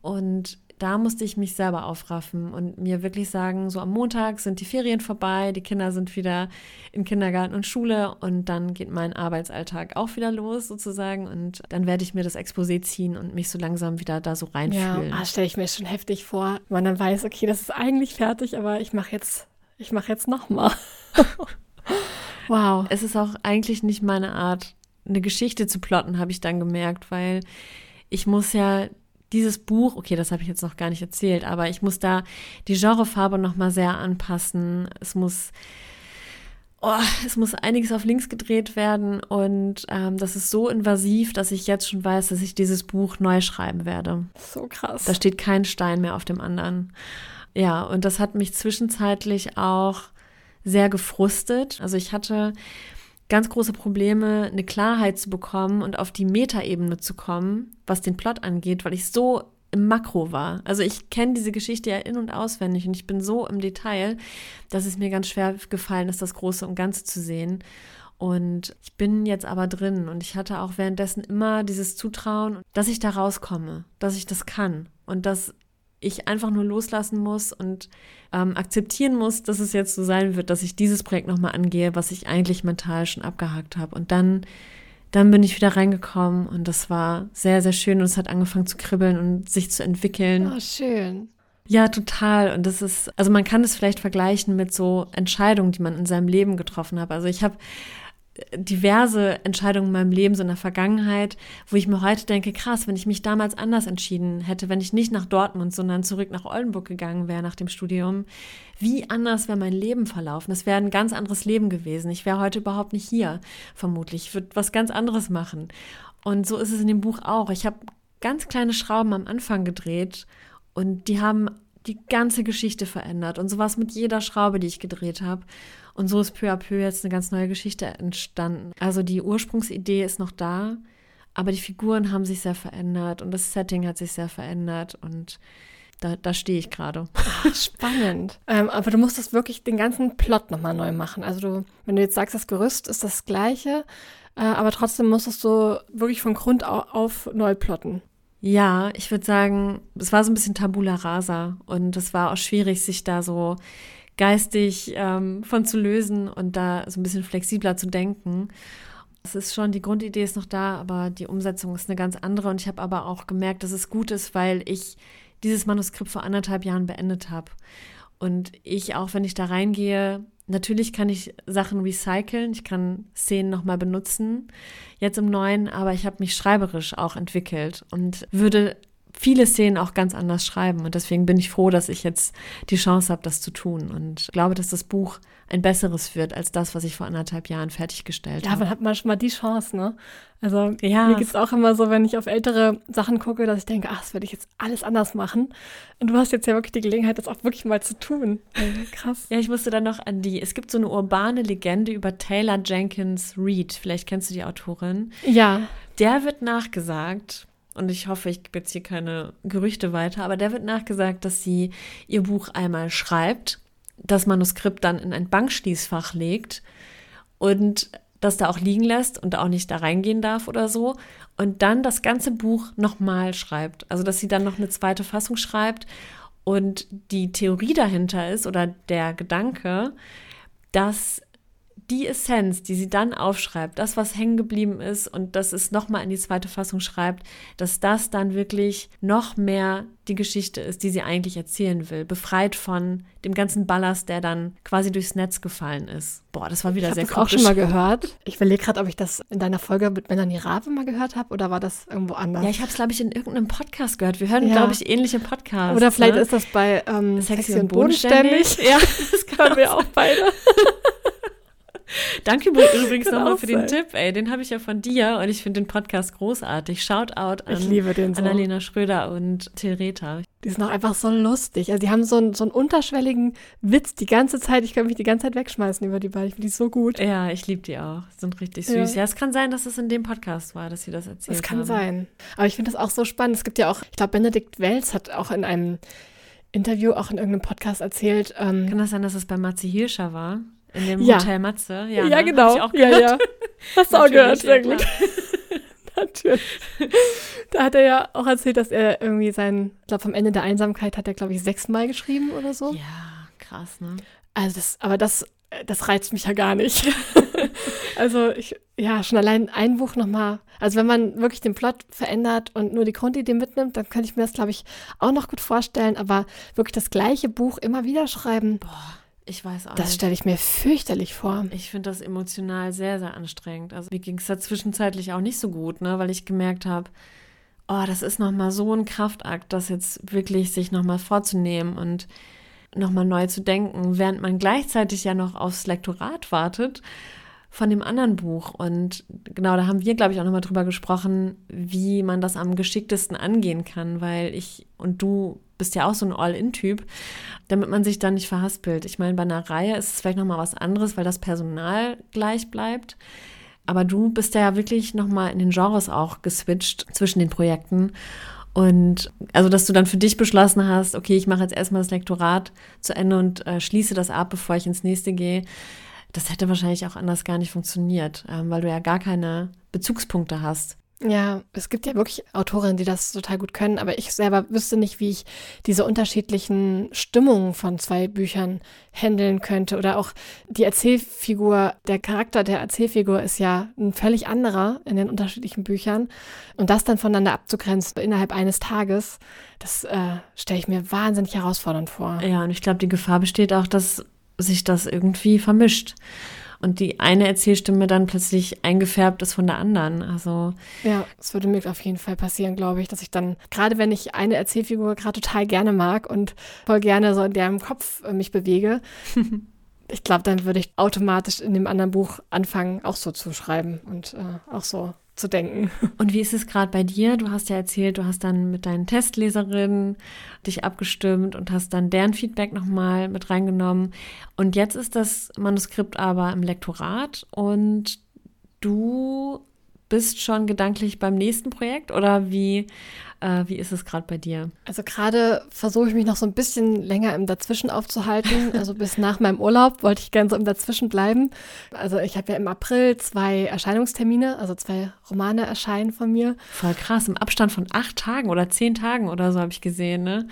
Und da musste ich mich selber aufraffen und mir wirklich sagen, so am Montag sind die Ferien vorbei, die Kinder sind wieder in Kindergarten und Schule und dann geht mein Arbeitsalltag auch wieder los sozusagen und dann werde ich mir das Exposé ziehen und mich so langsam wieder da so reinfühlen. Ja, ah, stelle ich mir schon heftig vor, man dann weiß, okay, das ist eigentlich fertig, aber ich mache jetzt, ich mache jetzt nochmal. (laughs) wow. Es ist auch eigentlich nicht meine Art, eine Geschichte zu plotten, habe ich dann gemerkt, weil ich muss ja dieses Buch, okay, das habe ich jetzt noch gar nicht erzählt, aber ich muss da die Genrefarbe noch mal sehr anpassen. Es muss oh, es muss einiges auf links gedreht werden und ähm, das ist so invasiv, dass ich jetzt schon weiß, dass ich dieses Buch neu schreiben werde. So krass. Da steht kein Stein mehr auf dem anderen. Ja, und das hat mich zwischenzeitlich auch sehr gefrustet. Also ich hatte ganz große Probleme, eine Klarheit zu bekommen und auf die Metaebene zu kommen, was den Plot angeht, weil ich so im Makro war. Also ich kenne diese Geschichte ja in und auswendig und ich bin so im Detail, dass es mir ganz schwer gefallen ist, das Große und Ganze zu sehen. Und ich bin jetzt aber drin und ich hatte auch währenddessen immer dieses Zutrauen, dass ich da rauskomme, dass ich das kann und dass ich einfach nur loslassen muss und ähm, akzeptieren muss, dass es jetzt so sein wird, dass ich dieses Projekt nochmal angehe, was ich eigentlich mental schon abgehakt habe. Und dann, dann bin ich wieder reingekommen und das war sehr, sehr schön und es hat angefangen zu kribbeln und sich zu entwickeln. Oh, schön. Ja, total. Und das ist, also man kann es vielleicht vergleichen mit so Entscheidungen, die man in seinem Leben getroffen hat. Also ich habe diverse Entscheidungen in meinem Leben, so in der Vergangenheit, wo ich mir heute denke, krass, wenn ich mich damals anders entschieden hätte, wenn ich nicht nach Dortmund, sondern zurück nach Oldenburg gegangen wäre nach dem Studium, wie anders wäre mein Leben verlaufen? Das wäre ein ganz anderes Leben gewesen. Ich wäre heute überhaupt nicht hier, vermutlich. Ich würde was ganz anderes machen. Und so ist es in dem Buch auch. Ich habe ganz kleine Schrauben am Anfang gedreht und die haben die ganze Geschichte verändert. Und so war es mit jeder Schraube, die ich gedreht habe. Und so ist peu à peu jetzt eine ganz neue Geschichte entstanden. Also die Ursprungsidee ist noch da, aber die Figuren haben sich sehr verändert und das Setting hat sich sehr verändert und da, da stehe ich gerade. Spannend. (laughs) Ähm, aber du musstest wirklich den ganzen Plot nochmal neu machen. Also du, wenn du jetzt sagst, das Gerüst ist das gleiche, äh, aber trotzdem musstest du wirklich von Grund auf neu plotten. Ja, ich würde sagen, es war so ein bisschen Tabula rasa und es war auch schwierig, sich da so geistig ähm, von zu lösen und da so ein bisschen flexibler zu denken. Es ist schon, die Grundidee ist noch da, aber die Umsetzung ist eine ganz andere. Und ich habe aber auch gemerkt, dass es gut ist, weil ich dieses Manuskript vor anderthalb Jahren beendet habe. Und ich, auch wenn ich da reingehe, natürlich kann ich Sachen recyceln, ich kann Szenen nochmal benutzen, jetzt im Neuen, aber ich habe mich schreiberisch auch entwickelt und würde viele Szenen auch ganz anders schreiben. Und deswegen bin ich froh, dass ich jetzt die Chance habe, das zu tun. Und glaube, dass das Buch ein besseres wird als das, was ich vor anderthalb Jahren fertiggestellt ja, habe. Ja, man hat manchmal die Chance, ne? Also ja. mir geht es auch immer so, wenn ich auf ältere Sachen gucke, dass ich denke, ach, das würde ich jetzt alles anders machen. Und du hast jetzt ja wirklich die Gelegenheit, das auch wirklich mal zu tun. krass. Ja, ich musste dann noch an die, es gibt so eine urbane Legende über Taylor Jenkins Reid. Vielleicht kennst du die Autorin. Ja. Der wird nachgesagt, und ich hoffe, ich gebe jetzt hier keine Gerüchte weiter, aber der wird nachgesagt, dass sie ihr Buch einmal schreibt, das Manuskript dann in ein Bankschließfach legt und das da auch liegen lässt und auch nicht da reingehen darf oder so und dann das ganze Buch nochmal schreibt. Also dass sie dann noch eine zweite Fassung schreibt und die Theorie dahinter ist oder der Gedanke, dass die Essenz, die sie dann aufschreibt, das, was hängen geblieben ist und das es nochmal in die zweite Fassung schreibt, dass das dann wirklich noch mehr die Geschichte ist, die sie eigentlich erzählen will, befreit von dem ganzen Ballast, der dann quasi durchs Netz gefallen ist. Boah, das war wieder ich sehr Ich habe auch schon mal gehört. Ich überlege gerade, ob ich das in deiner Folge mit Melanie Rabe mal gehört habe oder war das irgendwo anders? Ja, ich habe es, glaube ich, in irgendeinem Podcast gehört. Wir hören, ja. glaube ich, ähnliche Podcasts. Oder vielleicht ne? ist das bei ähm, Sexy, Sexy und Bodenständig. Ja, (laughs) das können wir auch beide. (laughs) Danke (laughs) übrigens nochmal für den Tipp, ey. Den habe ich ja von dir und ich finde den Podcast großartig. Shoutout an so. Annalena Schröder und Till. Die sind auch einfach so lustig. Also die haben so einen, so einen unterschwelligen Witz die ganze Zeit. Ich kann mich die ganze Zeit wegschmeißen über die beiden. Ich finde die so gut. Ja, ich liebe die auch. Sind richtig süß. Ja. ja. es kann sein, dass es in dem Podcast war, dass sie das erzählt haben. Es kann haben. sein. Aber ich finde das auch so spannend. Es gibt ja auch, ich glaube, Benedikt Welz hat auch in einem Interview, auch in irgendeinem Podcast erzählt. Ähm, kann das sein, dass es bei Matze Hirscher war? In dem ja. Hotel Matze? Ja, ja ne? genau. ja, ja. Hast du auch gehört, sehr gut. (laughs) Natürlich. Da hat er ja auch erzählt, dass er irgendwie sein, ich glaube, vom Ende der Einsamkeit hat er, glaube ich, sechsmal geschrieben oder so. Ja, krass, ne? Also das, aber das, das reizt mich ja gar nicht. (laughs) also ich, ja, schon allein ein Buch nochmal. Also wenn man wirklich den Plot verändert und nur die Grundidee mitnimmt, dann könnte ich mir das, glaube ich, auch noch gut vorstellen. Aber wirklich das gleiche Buch immer wieder schreiben. Boah, ich weiß auch Das stelle ich mir fürchterlich vor. Ich finde das emotional sehr, sehr anstrengend. Also mir ging es da zwischenzeitlich auch nicht so gut, ne, weil ich gemerkt habe, oh, das ist nochmal so ein Kraftakt, das jetzt wirklich sich nochmal vorzunehmen und nochmal neu zu denken, während man gleichzeitig ja noch aufs Lektorat wartet von dem anderen Buch. Und genau, da haben wir, glaube ich, auch nochmal drüber gesprochen, wie man das am geschicktesten angehen kann, weil ich und du bist ja auch so ein All-In-Typ, damit man sich dann nicht verhaspelt. Ich meine, bei einer Reihe ist es vielleicht nochmal was anderes, weil das Personal gleich bleibt. Aber du bist ja wirklich nochmal in den Genres auch geswitcht zwischen den Projekten. Und also, dass du dann für dich beschlossen hast, okay, ich mache jetzt erstmal das Lektorat zu Ende und äh, schließe das ab, bevor ich ins nächste gehe. Das hätte wahrscheinlich auch anders gar nicht funktioniert, ähm, weil du ja gar keine Bezugspunkte hast. Ja, es gibt ja wirklich Autorinnen, die das total gut können, aber ich selber wüsste nicht, wie ich diese unterschiedlichen Stimmungen von zwei Büchern handeln könnte. Oder auch die Erzählfigur, der Charakter der Erzählfigur ist ja ein völlig anderer in den unterschiedlichen Büchern. Und das dann voneinander abzugrenzen innerhalb eines Tages, das äh, stelle ich mir wahnsinnig herausfordernd vor. Ja, und ich glaube, die Gefahr besteht auch, dass sich das irgendwie vermischt und die eine Erzählstimme dann plötzlich eingefärbt ist von der anderen. Also ja, es würde mir auf jeden Fall passieren, glaube ich, dass ich dann, gerade wenn ich eine Erzählfigur gerade total gerne mag und voll gerne so in deren Kopf äh, mich bewege, (laughs) ich glaube, dann würde ich automatisch in dem anderen Buch anfangen, auch so zu schreiben und äh, auch so zu denken. Und wie ist es gerade bei dir? Du hast ja erzählt, du hast dann mit deinen Testleserinnen dich abgestimmt und hast dann deren Feedback nochmal mit reingenommen. Und jetzt ist das Manuskript aber im Lektorat und du bist schon gedanklich beim nächsten Projekt oder wie, äh, wie ist es gerade bei dir? Also gerade versuche ich mich noch so ein bisschen länger im Dazwischen aufzuhalten. (laughs) Also bis nach meinem Urlaub wollte ich gerne so im Dazwischen bleiben. Also ich habe ja im April zwei Erscheinungstermine, also zwei Romane erscheinen von mir. Voll krass, im Abstand von acht Tagen oder zehn Tagen oder so habe ich gesehen, ne?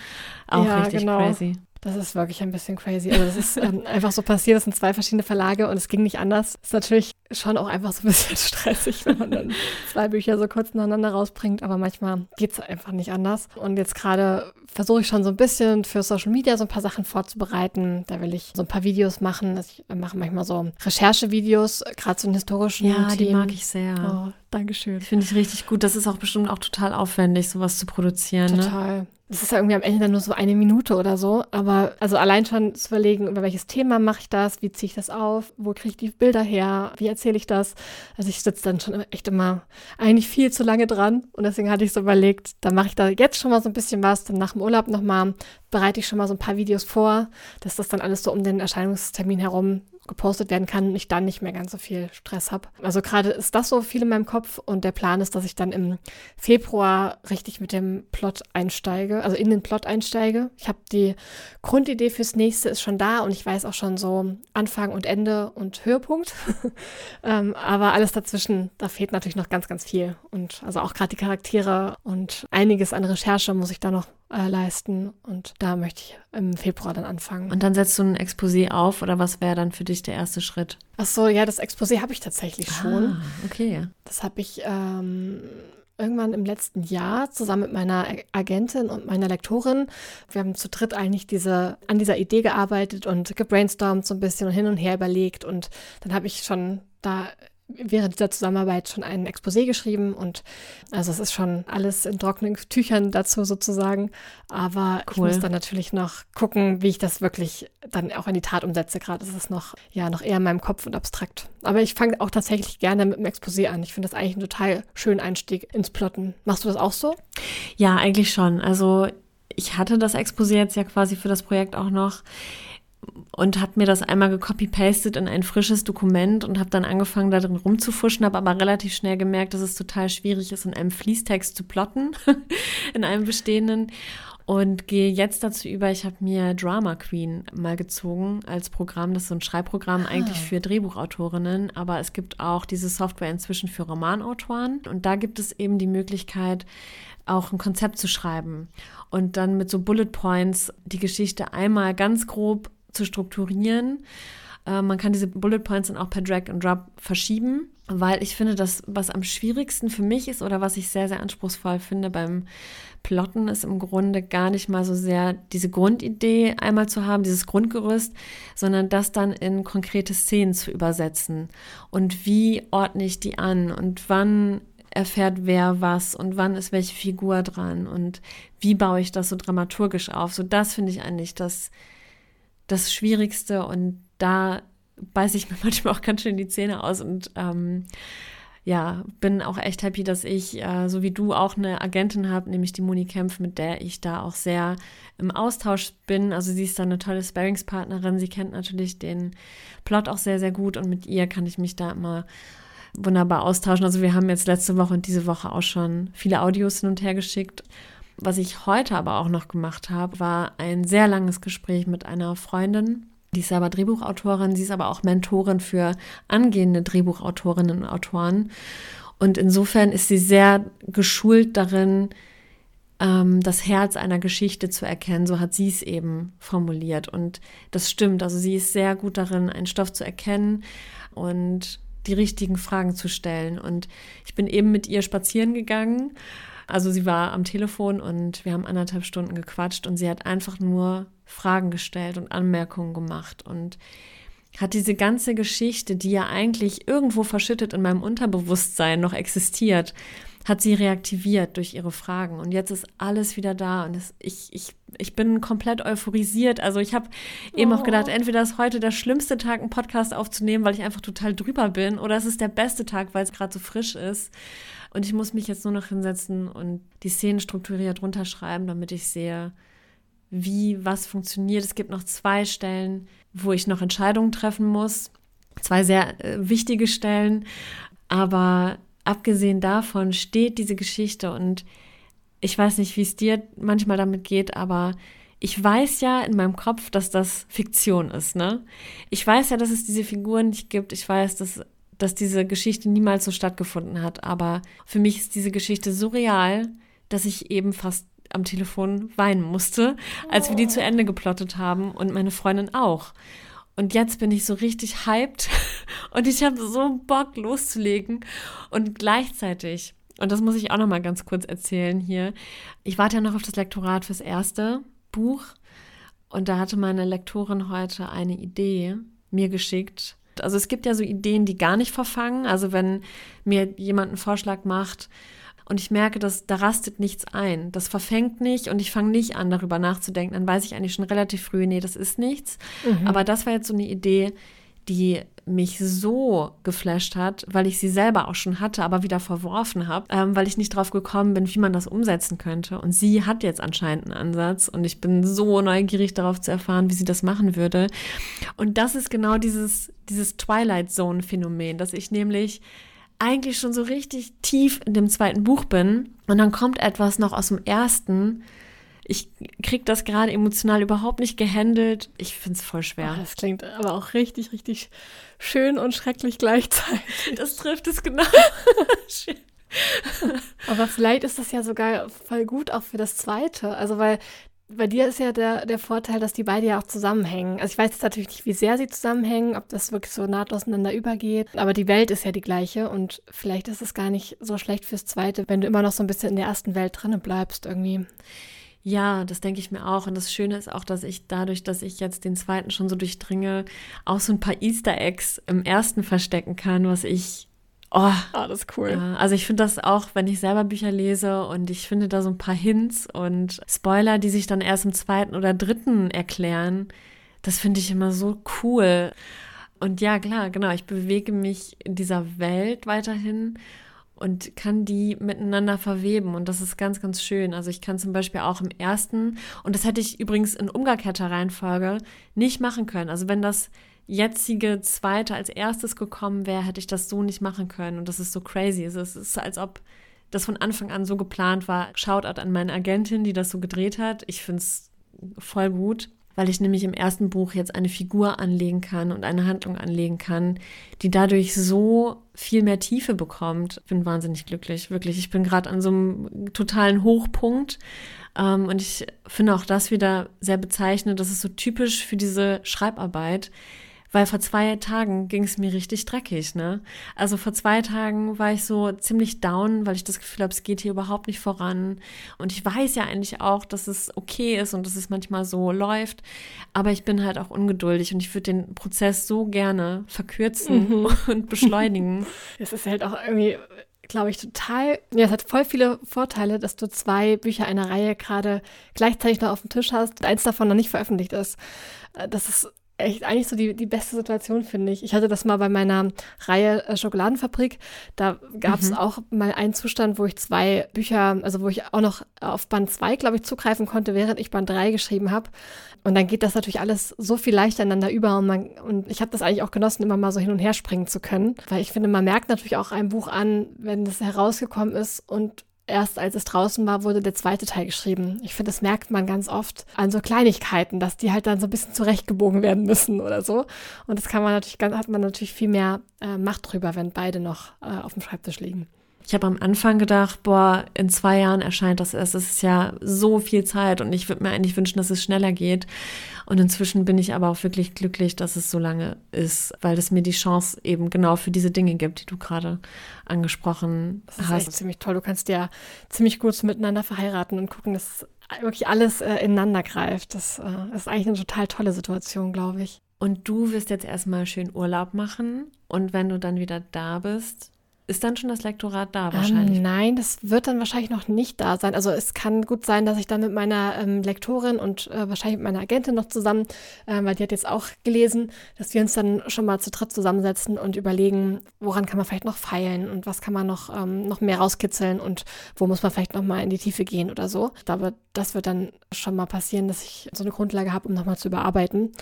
Auch Ja, richtig genau. crazy. Das ist wirklich ein bisschen crazy. Also das ist ähm, einfach so passiert. Das sind zwei verschiedene Verlage und es ging nicht anders. Ist natürlich schon auch einfach so ein bisschen (laughs) stressig, wenn man dann zwei Bücher so kurz nacheinander rausbringt. Aber manchmal geht es einfach nicht anders. Und jetzt gerade versuche ich schon so ein bisschen für Social Media so ein paar Sachen vorzubereiten. Da will ich so ein paar Videos machen. Also Ich mache manchmal so Recherchevideos, gerade zu den historischen Ja, die Themen. mag ich sehr. Oh, Dankeschön. Finde ich richtig gut. Das ist auch bestimmt auch total aufwendig, sowas zu produzieren. Ne? Das ist ja irgendwie am Ende dann nur so eine Minute oder so. Aber also allein schon zu überlegen, über welches Thema mache ich das, wie ziehe ich das auf, wo kriege ich die Bilder her, wie erzähle ich das. Also ich sitze dann schon echt immer eigentlich viel zu lange dran. Und deswegen hatte ich so überlegt, dann mache ich da jetzt schon mal so ein bisschen was, dann nach dem Urlaub nochmal bereite ich schon mal so ein paar Videos vor, dass das dann alles so um den Erscheinungstermin herum gepostet werden kann und ich dann nicht mehr ganz so viel Stress habe. Also gerade ist das so viel in meinem Kopf und der Plan ist, dass ich dann im Februar richtig mit dem Plot einsteige, also in den Plot einsteige. Ich habe die Grundidee fürs nächste ist schon da und ich weiß auch schon so Anfang und Ende und Höhepunkt. (laughs) ähm, aber alles dazwischen, da fehlt natürlich noch ganz, ganz viel. Und also auch gerade die Charaktere und einiges an Recherche muss ich da noch äh, leisten und da möchte ich im Februar dann anfangen. Und dann setzt du ein Exposé auf oder was wäre dann für dich der erste Schritt? Ach so, ja, das Exposé habe ich tatsächlich schon. Ah, okay. Das habe ich ähm, irgendwann im letzten Jahr zusammen mit meiner Agentin und meiner Lektorin. Wir haben zu dritt eigentlich diese, an dieser Idee gearbeitet und gebrainstormt so ein bisschen und hin und her überlegt. Und dann habe ich schon da während dieser Zusammenarbeit schon ein Exposé geschrieben und also es ist schon alles in trockenen Tüchern dazu sozusagen, aber ich Cool. muss dann natürlich noch gucken, wie ich das wirklich dann auch in die Tat umsetze. Gerade ist es noch ja noch eher in meinem Kopf und abstrakt. Aber ich fange auch tatsächlich gerne mit dem Exposé an. Ich finde das eigentlich einen total schönen Einstieg ins Plotten. Machst du das auch so? Ja, eigentlich schon. Also ich hatte das Exposé jetzt ja quasi für das Projekt auch noch und habe mir das einmal gecopy-pastet in ein frisches Dokument und habe dann angefangen, da drin rumzufuschen, habe aber relativ schnell gemerkt, dass es total schwierig ist, in einem Fließtext zu plotten, (laughs) in einem bestehenden. und gehe jetzt dazu über, ich habe mir Drama Queen mal gezogen als Programm. Das ist so ein Schreibprogramm ah. eigentlich für Drehbuchautorinnen, aber es gibt auch diese Software inzwischen für Romanautoren und da gibt es eben die Möglichkeit, auch ein Konzept zu schreiben und dann mit so Bullet Points die Geschichte einmal ganz grob zu strukturieren. Äh, man kann diese Bullet Points dann auch per Drag and Drop verschieben weil ich finde, das, was am schwierigsten für mich ist oder was ich sehr, sehr anspruchsvoll finde beim Plotten, ist im Grunde gar nicht mal so sehr diese Grundidee einmal zu haben, dieses Grundgerüst, sondern das dann in konkrete Szenen zu übersetzen. Und wie ordne ich die an und wann erfährt wer was und wann ist welche Figur dran und wie baue ich das so dramaturgisch auf. So das finde ich eigentlich das, das Schwierigste und da beiße ich (laughs) mir manchmal auch ganz schön die Zähne aus und ähm, ja, bin auch echt happy, dass ich, äh, so wie du, auch eine Agentin habe, nämlich die Moni Kempf, mit der ich da auch sehr im Austausch bin. Also sie ist da eine tolle Sparingspartnerin. Sie kennt natürlich den Plot auch sehr, sehr gut und mit ihr kann ich mich da immer wunderbar austauschen. Also wir haben jetzt letzte Woche und diese Woche auch schon viele Audios hin und her geschickt. Was ich heute aber auch noch gemacht habe, war ein sehr langes Gespräch mit einer Freundin, die ist aber Drehbuchautorin, sie ist aber auch Mentorin für angehende Drehbuchautorinnen und Autoren. Und insofern ist sie sehr geschult darin, ähm, das Herz einer Geschichte zu erkennen. So hat sie es eben formuliert. Und das stimmt. Also sie ist sehr gut darin, einen Stoff zu erkennen und die richtigen Fragen zu stellen. Und ich bin eben mit ihr spazieren gegangen. Also sie war am Telefon und wir haben anderthalb Stunden gequatscht und sie hat einfach nur Fragen gestellt und Anmerkungen gemacht und hat diese ganze Geschichte, die ja eigentlich irgendwo verschüttet in meinem Unterbewusstsein noch existiert, hat sie reaktiviert durch ihre Fragen. Und jetzt ist alles wieder da und es, ich, ich, ich bin komplett euphorisiert. Also ich habe oh. eben auch gedacht, oh. entweder ist heute der schlimmste Tag, einen Podcast aufzunehmen, weil ich einfach total drüber bin, oder es ist der beste Tag, weil es gerade so frisch ist. Und ich muss mich jetzt nur noch hinsetzen und die Szenen strukturiert runterschreiben, damit ich sehe, wie was funktioniert. Es gibt noch zwei Stellen, wo ich noch Entscheidungen treffen muss. Zwei sehr äh, wichtige Stellen. Aber abgesehen davon steht diese Geschichte und ich weiß nicht, wie es dir manchmal damit geht, aber ich weiß ja in meinem Kopf, dass das Fiktion ist, ne? Ich weiß ja, dass es diese Figuren nicht gibt. Ich weiß, dass, dass diese Geschichte niemals so stattgefunden hat. Aber für mich ist diese Geschichte so real, dass ich eben fast am Telefon weinen musste, als wir die zu Ende geplottet haben und meine Freundin auch. Und jetzt bin ich so richtig hyped (laughs) und ich habe so Bock loszulegen und gleichzeitig und das muss ich auch noch mal ganz kurz erzählen hier. Ich warte ja noch auf das Lektorat fürs erste Buch und da hatte meine Lektorin heute eine Idee mir geschickt. Also es gibt ja so Ideen, die gar nicht verfangen. Also wenn mir jemand einen Vorschlag macht und ich merke, dass da rastet nichts ein. Das verfängt nicht und ich fange nicht an, darüber nachzudenken. Dann weiß ich eigentlich schon relativ früh, nee, das ist nichts. Mhm. Aber das war jetzt so eine Idee, die mich so geflasht hat, weil ich sie selber auch schon hatte, aber wieder verworfen habe, ähm, weil ich nicht drauf gekommen bin, wie man das umsetzen könnte. Und sie hat jetzt anscheinend einen Ansatz und ich bin so neugierig darauf zu erfahren, wie sie das machen würde. Und das ist genau dieses, dieses Twilight Zone Phänomen, dass ich nämlich eigentlich schon so richtig tief in dem zweiten Buch bin und dann kommt etwas noch aus dem ersten. Ich krieg das gerade emotional überhaupt nicht gehandelt. Ich finde es voll schwer. Oh, das klingt aber auch richtig, richtig schön und schrecklich gleichzeitig. (laughs) Das trifft es genau. (laughs) aber vielleicht ist das ja sogar voll gut auch für das zweite. Also, weil bei dir ist ja der, der Vorteil, dass die beide ja auch zusammenhängen. Also ich weiß jetzt natürlich nicht, wie sehr sie zusammenhängen, ob das wirklich so nahtlos ineinander übergeht, aber die Welt ist ja die gleiche und vielleicht ist es gar nicht so schlecht fürs Zweite, wenn du immer noch so ein bisschen in der ersten Welt drinne bleibst irgendwie. Ja, das denke ich mir auch. Und das Schöne ist auch, dass ich dadurch, dass ich jetzt den zweiten schon so durchdringe, auch so ein paar Easter Eggs im ersten verstecken kann, was ich Oh, ah, das ist cool. Ja, also ich finde das auch, wenn ich selber Bücher lese und ich finde da so ein paar Hints und Spoiler, die sich dann erst im zweiten oder dritten erklären, das finde ich immer so cool. Und ja, klar, genau, ich bewege mich in dieser Welt weiterhin und kann die miteinander verweben. Und das ist ganz, ganz schön. Also ich kann zum Beispiel auch im ersten, und das hätte ich übrigens in umgekehrter Reihenfolge nicht machen können. Also wenn das jetzige zweite als erstes gekommen wäre, hätte ich das so nicht machen können. Und das ist so crazy. Es ist, als ob das von Anfang an so geplant war. Shoutout an meine Agentin, die das so gedreht hat. Ich finde es voll gut weil ich nämlich im ersten Buch jetzt eine Figur anlegen kann und eine Handlung anlegen kann, die dadurch so viel mehr Tiefe bekommt. Ich bin wahnsinnig glücklich, wirklich. Ich bin gerade an so einem totalen Hochpunkt. Ähm, und ich finde auch das wieder sehr bezeichnend. Das ist so typisch für diese Schreibarbeit weil vor zwei Tagen ging es mir richtig dreckig, ne? Also vor zwei Tagen war ich so ziemlich down, weil ich das Gefühl habe, es geht hier überhaupt nicht voran. Und ich weiß ja eigentlich auch, dass es okay ist und dass es manchmal so läuft. Aber ich bin halt auch ungeduldig und ich würde den Prozess so gerne verkürzen mhm. (laughs) und beschleunigen. (laughs) Es ist halt auch irgendwie glaube ich, total, ja, es hat voll viele Vorteile, dass du zwei Bücher einer Reihe gerade gleichzeitig noch auf dem Tisch hast und eins davon noch nicht veröffentlicht ist. Äh, das ist echt eigentlich so die, die beste Situation, finde ich. Ich hatte das mal bei meiner Reihe äh, Schokoladenfabrik. Da gab es mhm. auch mal einen Zustand, wo ich zwei Bücher, also wo ich auch noch auf Band 2, glaube ich, zugreifen konnte, während ich Band 3 geschrieben habe. Und dann geht das natürlich alles so viel leichter ineinander über. Und, man, und ich habe das eigentlich auch genossen, immer mal so hin und her springen zu können. Weil ich finde, man merkt natürlich auch ein Buch an, wenn das herausgekommen ist und erst als es draußen war, wurde der zweite Teil geschrieben. Ich finde, das merkt man ganz oft an so Kleinigkeiten, dass die halt dann so ein bisschen zurechtgebogen werden müssen oder so. Und das kann man natürlich, hat man natürlich viel mehr äh, Macht drüber, wenn beide noch äh, auf dem Schreibtisch liegen. Ich habe am Anfang gedacht, boah, in zwei Jahren erscheint das erst. Es ist ja so viel Zeit und ich würde mir eigentlich wünschen, dass es schneller geht. Und inzwischen bin ich aber auch wirklich glücklich, dass es so lange ist, weil es mir die Chance eben genau für diese Dinge gibt, die du gerade angesprochen das ist hast. Echt ziemlich toll. Du kannst ja ziemlich gut miteinander verheiraten und gucken, dass wirklich alles äh, ineinander greift. Das äh, ist eigentlich eine total tolle Situation, glaube ich. Und du wirst jetzt erstmal schön Urlaub machen und wenn du dann wieder da bist, ist dann schon das Lektorat da wahrscheinlich? Ähm, nein, das wird dann wahrscheinlich noch nicht da sein. Also es kann gut sein, dass ich dann mit meiner ähm, Lektorin und äh, wahrscheinlich mit meiner Agentin noch zusammen, äh, weil die hat jetzt auch gelesen, dass wir uns dann schon mal zu dritt zusammensetzen und überlegen, woran kann man vielleicht noch feilen und was kann man noch, ähm, noch mehr rauskitzeln und wo muss man vielleicht noch mal in die Tiefe gehen oder so. Ich glaube, das wird dann schon mal passieren, dass ich so eine Grundlage habe, um nochmal zu überarbeiten.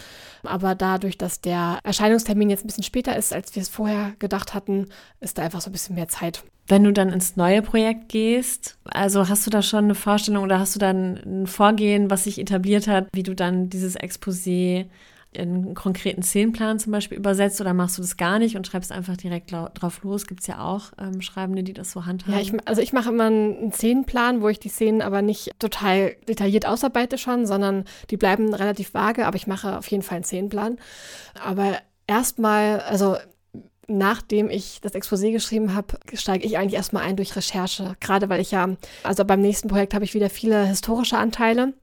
Aber dadurch, dass der Erscheinungstermin jetzt ein bisschen später ist, als wir es vorher gedacht hatten, ist da einfach so ein bisschen mehr Zeit. Wenn du dann ins neue Projekt gehst, also hast du da schon eine Vorstellung oder hast du dann ein Vorgehen, was sich etabliert hat, wie du dann dieses Exposé einen konkreten Szenenplan zum Beispiel übersetzt oder machst du das gar nicht und schreibst einfach direkt drauf los? Gibt es ja auch ähm, Schreibende, die das so handhaben. Ja, ich, also ich mache immer einen Szenenplan, wo ich die Szenen aber nicht total detailliert ausarbeite schon, sondern die bleiben relativ vage, aber ich mache auf jeden Fall einen Szenenplan. Aber erstmal, also nachdem ich das Exposé geschrieben habe, steige ich eigentlich erstmal ein durch Recherche. Gerade weil ich ja, also beim nächsten Projekt habe ich wieder viele historische Anteile.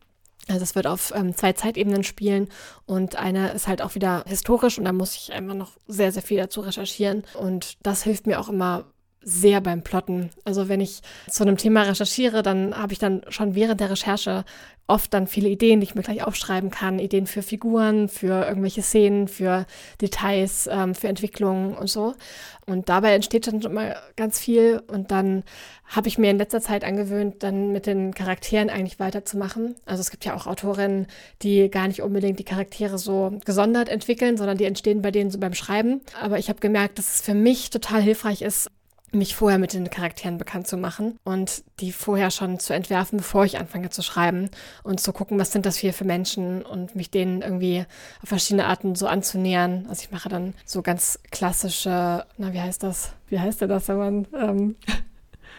Also es wird auf ähm, zwei Zeitebenen spielen und eine ist halt auch wieder historisch und da muss ich einfach noch sehr, sehr viel dazu recherchieren. Und das hilft mir auch immer sehr beim Plotten. Also wenn ich zu einem Thema recherchiere, dann habe ich dann schon während der Recherche oft dann viele Ideen, die ich mir gleich aufschreiben kann. Ideen für Figuren, für irgendwelche Szenen, für Details, ähm, für Entwicklungen und so. Und dabei entsteht dann immer ganz viel. Und dann habe ich mir in letzter Zeit angewöhnt, dann mit den Charakteren eigentlich weiterzumachen. Also es gibt ja auch Autorinnen, die gar nicht unbedingt die Charaktere so gesondert entwickeln, sondern die entstehen bei denen so beim Schreiben. Aber ich habe gemerkt, dass es für mich total hilfreich ist, mich vorher mit den Charakteren bekannt zu machen und die vorher schon zu entwerfen, bevor ich anfange zu schreiben und zu gucken, was sind das hier für Menschen und mich denen irgendwie auf verschiedene Arten so anzunähern. Also ich mache dann so ganz klassische, na wie heißt das? Wie heißt denn das, wenn man... Ähm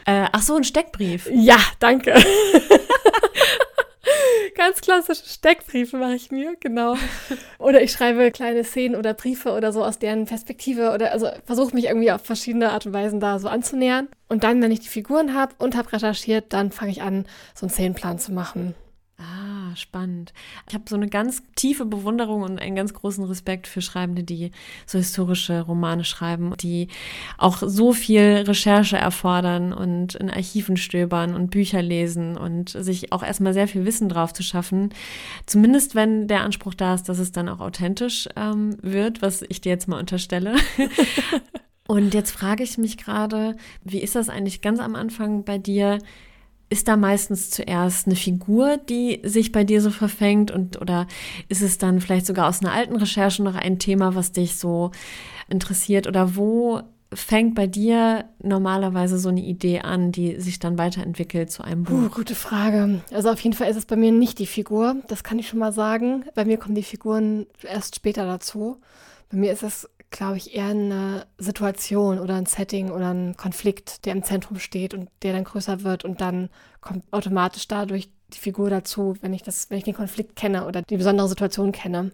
äh, ach so, ein Steckbrief. Ja, danke. (laughs) Ganz klassische Steckbriefe mache ich mir, genau. (laughs) Oder ich schreibe kleine Szenen oder Briefe oder so aus deren Perspektive oder also versuche mich irgendwie auf verschiedene Art und Weisen da so anzunähern. Und dann, wenn ich die Figuren habe und habe recherchiert, dann fange ich an, so einen Szenenplan zu machen. Ah, spannend. Ich habe so eine ganz tiefe Bewunderung und einen ganz großen Respekt für Schreibende, die so historische Romane schreiben, die auch so viel Recherche erfordern und in Archiven stöbern und Bücher lesen und sich auch erstmal sehr viel Wissen drauf zu schaffen. Zumindest wenn der Anspruch da ist, dass es dann auch authentisch ähm, wird, was ich dir jetzt mal unterstelle. (laughs) und jetzt frage ich mich gerade, wie ist das eigentlich ganz am Anfang bei dir? Ist da meistens zuerst eine Figur, die sich bei dir so verfängt und oder ist es dann vielleicht sogar aus einer alten Recherche noch ein Thema, was dich so interessiert oder wo fängt bei dir normalerweise so eine Idee an, die sich dann weiterentwickelt zu einem Buch? Uh, gute Frage. Also auf jeden Fall ist es bei mir nicht die Figur, das kann ich schon mal sagen. Bei mir kommen die Figuren erst später dazu. Bei mir ist es, glaube ich, eher eine Situation oder ein Setting oder ein Konflikt, der im Zentrum steht und der dann größer wird und dann kommt automatisch dadurch die Figur dazu, wenn ich das, wenn ich den Konflikt kenne oder die besondere Situation kenne.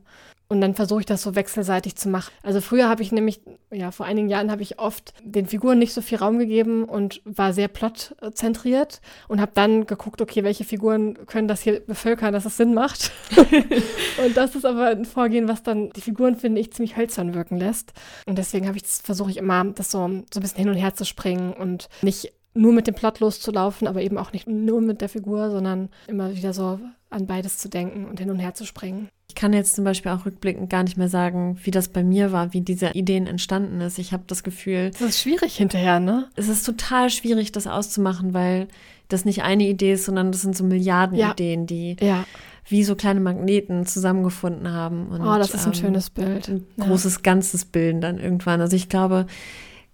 Und dann versuche ich das so wechselseitig zu machen. Also früher habe ich nämlich, ja, vor einigen Jahren habe ich oft den Figuren nicht so viel Raum gegeben und war sehr plotzentriert und habe dann geguckt, okay, welche Figuren können das hier bevölkern, dass es Sinn macht. (laughs) und das ist aber ein Vorgehen, was dann die Figuren, finde ich, ziemlich hölzern wirken lässt. Und deswegen habe ich, versuche ich immer, das so, so ein bisschen hin und her zu springen und nicht nur mit dem Plot loszulaufen, aber eben auch nicht nur mit der Figur, sondern immer wieder so an beides zu denken und hin und her zu springen. Ich kann jetzt zum Beispiel auch rückblickend gar nicht mehr sagen, wie das bei mir war, wie diese Ideen entstanden ist. Ich habe das Gefühl. Das ist schwierig hinterher, ne? Es ist total schwierig, das auszumachen, weil das nicht eine Idee ist, sondern das sind so Milliarden ja. Ideen, die ja. wie so kleine Magneten zusammengefunden haben. Und, oh, das ist ein ähm, schönes Bild. Ein großes Ganzes bilden dann irgendwann. Also ich glaube,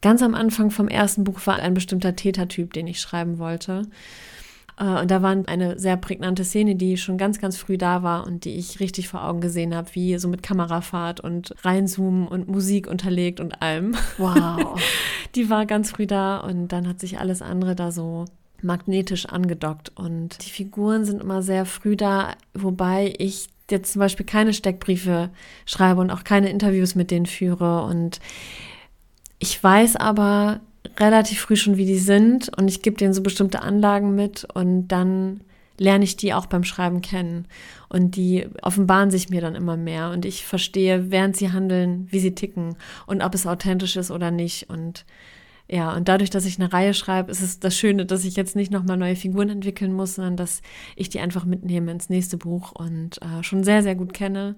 Ganz am Anfang vom ersten Buch war ein bestimmter Tätertyp, den ich schreiben wollte. Äh, und da war eine sehr prägnante Szene, die schon ganz, ganz früh da war und die ich richtig vor Augen gesehen habe, wie so mit Kamerafahrt und reinzoomen und Musik unterlegt und allem. Wow. (laughs) die war ganz früh da und dann hat sich alles andere da so magnetisch angedockt. Und die Figuren sind immer sehr früh da, wobei ich jetzt zum Beispiel keine Steckbriefe schreibe und auch keine Interviews mit denen führe. Und ich weiß aber relativ früh schon, wie die sind und ich gebe denen so bestimmte Anlagen mit und dann lerne ich die auch beim Schreiben kennen. Und die offenbaren sich mir dann immer mehr und ich verstehe, während sie handeln, wie sie ticken und ob es authentisch ist oder nicht. Und ja, und dadurch, dass ich eine Reihe schreibe, ist es das Schöne, dass ich jetzt nicht nochmal neue Figuren entwickeln muss, sondern dass ich die einfach mitnehme ins nächste Buch und äh, schon sehr, sehr gut kenne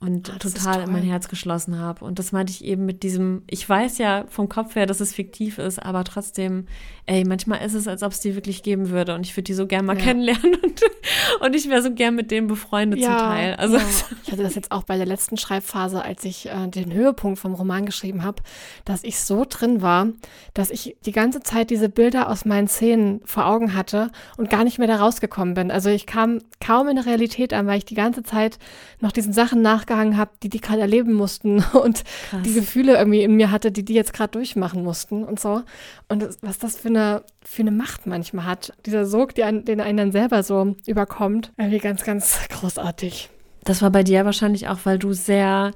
und oh, total in mein Herz geschlossen habe. Und das meinte ich eben mit diesem, ich weiß ja vom Kopf her, dass es fiktiv ist, aber trotzdem, ey, manchmal ist es, als ob es die wirklich geben würde und ich würde die so gern mal ja. kennenlernen und, (laughs) und ich wäre so gern mit denen befreundet ja, zum Teil. Also ja. (laughs) Ich hatte das jetzt auch bei der letzten Schreibphase, als ich äh, den Höhepunkt vom Roman geschrieben habe, dass ich so drin war, dass ich die ganze Zeit diese Bilder aus meinen Szenen vor Augen hatte und gar nicht mehr da rausgekommen bin. Also ich kam kaum in der Realität an, weil ich die ganze Zeit noch diesen Sachen nachgegangen aufgehangen habe, die die gerade erleben mussten (laughs) und Krass. die Gefühle irgendwie in mir hatte, die die jetzt gerade durchmachen mussten und so. Und was das für eine, für eine Macht manchmal hat. Dieser Sog, einen, den einen dann selber so überkommt, irgendwie ganz, ganz großartig. Das war bei dir wahrscheinlich auch, weil du sehr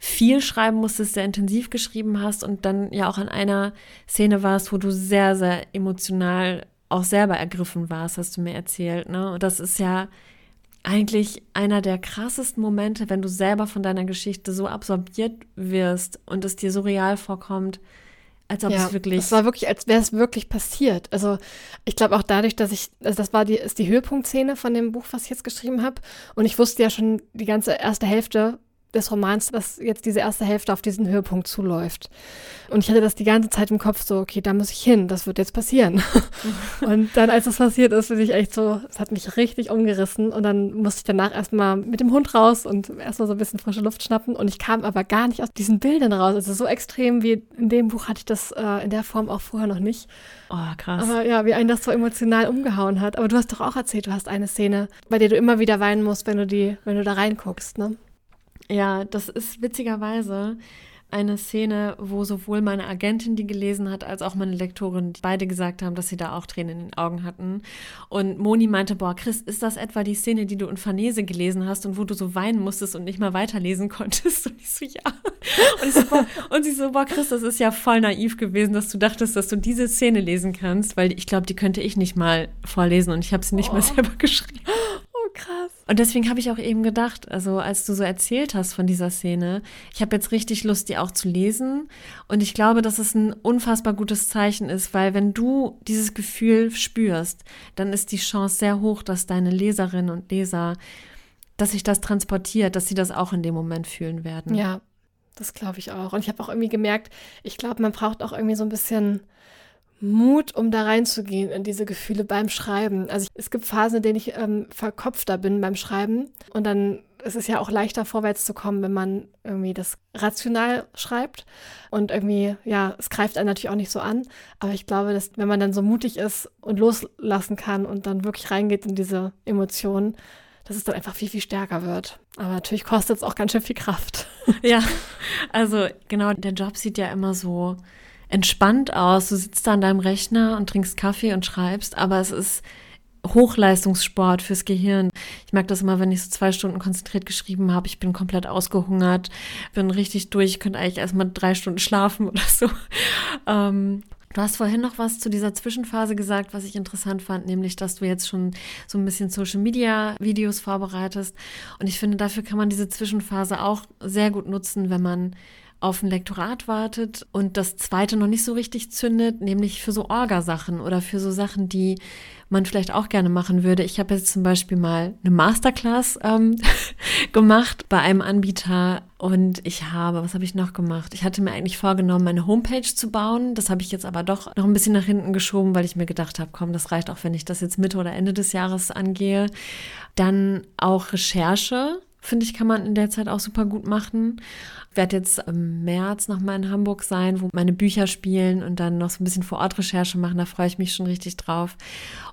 viel schreiben musstest, sehr intensiv geschrieben hast und dann ja auch an einer Szene warst, wo du sehr, sehr emotional auch selber ergriffen warst, hast du mir erzählt. Ne? Und das ist ja eigentlich einer der krassesten Momente, wenn du selber von deiner Geschichte so absorbiert wirst und es dir so real vorkommt, als ob ja, es wirklich. Es war wirklich, als wäre es wirklich passiert. Also ich glaube auch dadurch, dass ich, also das war die, ist die Höhepunktszene von dem Buch, was ich jetzt geschrieben habe. Und ich wusste ja schon die ganze erste Hälfte, des Romans, dass jetzt diese erste Hälfte auf diesen Höhepunkt zuläuft. Und ich hatte das die ganze Zeit im Kopf so, okay, da muss ich hin, das wird jetzt passieren. (laughs) und dann, als das passiert ist, bin ich echt so, es hat mich richtig umgerissen und dann musste ich danach erstmal mit dem Hund raus und erstmal so ein bisschen frische Luft schnappen und ich kam aber gar nicht aus diesen Bildern raus. Also so extrem wie in dem Buch hatte ich das äh, in der Form auch vorher noch nicht. Oh, krass. Aber ja, wie einen das so emotional umgehauen hat. Aber du hast doch auch erzählt, du hast eine Szene, bei der du immer wieder weinen musst, wenn du die, wenn du da reinguckst, ne? Ja, das ist witzigerweise eine Szene, wo sowohl meine Agentin die gelesen hat, als auch meine Lektorin beide gesagt haben, dass sie da auch Tränen in den Augen hatten. Und Moni meinte, boah, Chris, ist das etwa die Szene, die du in Farnese gelesen hast und wo du so weinen musstest und nicht mal weiterlesen (laughs) konntest? Und ich so, ja. Und, so, boah, und sie so, boah, Chris, das ist ja voll naiv gewesen, dass du dachtest, dass du diese Szene lesen kannst, weil ich glaube, die könnte ich nicht mal vorlesen und ich habe sie nicht oh. mal selber (laughs) geschrieben krass. Und deswegen habe ich auch eben gedacht, also als du so erzählt hast von dieser Szene, ich habe jetzt richtig Lust, die auch zu lesen. Und ich glaube, dass es ein unfassbar gutes Zeichen ist, weil wenn du dieses Gefühl spürst, dann ist die Chance sehr hoch, dass deine Leserinnen und Leser, dass sich das transportiert, dass sie das auch in dem Moment fühlen werden. Ja, das glaube ich auch. Und ich habe auch irgendwie gemerkt, ich glaube, man braucht auch irgendwie so ein bisschen Mut, um da reinzugehen in diese Gefühle beim Schreiben. Also es gibt Phasen, in denen ich ähm, verkopfter bin beim Schreiben und dann es ist ja auch leichter vorwärts zu kommen, wenn man irgendwie das rational schreibt und irgendwie, ja, es greift einen natürlich auch nicht so an, aber ich glaube, dass wenn man dann so mutig ist und loslassen kann und dann wirklich reingeht in diese Emotionen, dass es dann einfach viel, viel stärker wird. Aber natürlich kostet es auch ganz schön viel Kraft. (laughs) Ja, also genau, der Job sieht ja immer so entspannt aus. Du sitzt da an deinem Rechner und trinkst Kaffee und schreibst, aber es ist Hochleistungssport fürs Gehirn. Ich merke das immer, wenn ich so zwei Stunden konzentriert geschrieben habe. Ich bin komplett ausgehungert, bin richtig durch, könnte eigentlich erstmal drei Stunden schlafen oder so. (laughs) Ähm, Du hast vorhin noch was zu dieser Zwischenphase gesagt, was ich interessant fand, nämlich, dass du jetzt schon so ein bisschen Social Media Videos vorbereitest. Und ich finde, dafür kann man diese Zwischenphase auch sehr gut nutzen, wenn man auf ein Lektorat wartet und das zweite noch nicht so richtig zündet, nämlich für so Orgasachen oder für so Sachen, die man vielleicht auch gerne machen würde. Ich habe jetzt zum Beispiel mal eine Masterclass ähm, (laughs) gemacht bei einem Anbieter und ich habe, was habe ich noch gemacht? Ich hatte mir eigentlich vorgenommen, meine Homepage zu bauen. Das habe ich jetzt aber doch noch ein bisschen nach hinten geschoben, weil ich mir gedacht habe, komm, das reicht auch, wenn ich das jetzt Mitte oder Ende des Jahres angehe. Dann auch Recherche finde ich, kann man in der Zeit auch super gut machen. Ich werde jetzt im März nochmal in Hamburg sein, wo meine Bücher spielen und dann noch so ein bisschen vor Ort Recherche machen. Da freue ich mich schon richtig drauf.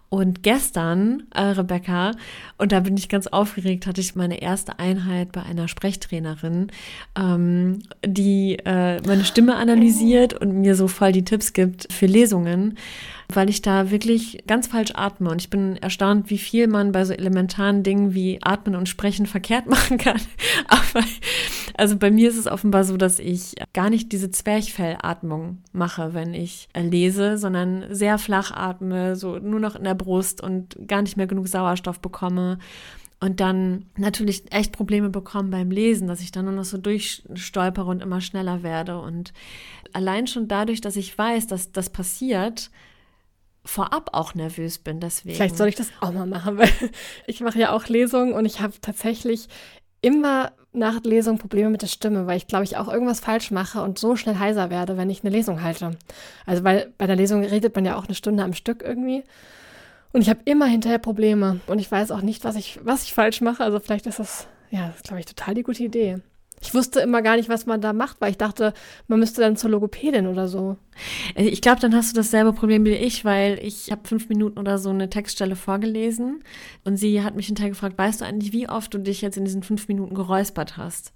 Und gestern, äh, Rebecca, und da bin ich ganz aufgeregt, hatte ich meine erste Einheit bei einer Sprechtrainerin, ähm, die äh, meine Stimme analysiert und mir so voll die Tipps gibt für Lesungen weil ich da wirklich ganz falsch atme. Und ich bin erstaunt, wie viel man bei so elementaren Dingen wie Atmen und Sprechen verkehrt (laughs) machen kann. Aber also bei mir ist es offenbar so, dass ich gar nicht diese Zwerchfellatmung mache, wenn ich lese, sondern sehr flach atme, so nur noch in der Brust und gar nicht mehr genug Sauerstoff bekomme und dann natürlich echt Probleme bekommen beim Lesen, dass ich dann nur noch so durchstolpere und immer schneller werde. Und allein schon dadurch, dass ich weiß, dass das passiert, vorab auch nervös bin. Deswegen. Vielleicht soll ich das auch mal machen, (laughs) weil ich mache ja auch Lesungen und ich habe tatsächlich immer nach Lesung Probleme mit der Stimme, weil ich glaube ich auch irgendwas falsch mache und so schnell heiser werde, wenn ich eine Lesung halte. Also weil bei der Lesung redet man ja auch eine Stunde am Stück irgendwie. Und ich habe immer hinterher Probleme und ich weiß auch nicht, was ich, was ich falsch mache. Also vielleicht ist das, ja, das ist, glaube ich, total die gute Idee. Ich wusste immer gar nicht, was man da macht, weil ich dachte, man müsste dann zur Logopädin oder so. Äh, ich glaube, dann hast du dasselbe Problem wie ich, weil ich habe fünf Minuten oder so eine Textstelle vorgelesen und sie hat mich hinterher gefragt, weißt du eigentlich, wie oft du dich jetzt in diesen fünf Minuten geräuspert hast?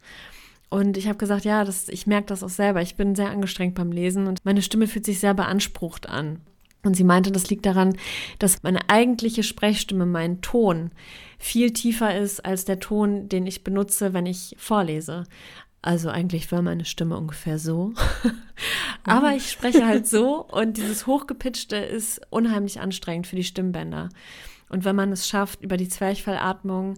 Und ich habe gesagt, ja, das, ich merke das auch selber. Ich bin sehr angestrengt beim Lesen und meine Stimme fühlt sich sehr beansprucht an. Und sie meinte, das liegt daran, dass meine eigentliche Sprechstimme, mein Ton, viel tiefer ist als der Ton, den ich benutze, wenn ich vorlese. Also eigentlich war meine Stimme ungefähr so. (laughs) Aber ich spreche halt so und dieses Hochgepitchte ist unheimlich anstrengend für die Stimmbänder. Und wenn man es schafft, über die Zwerchfellatmung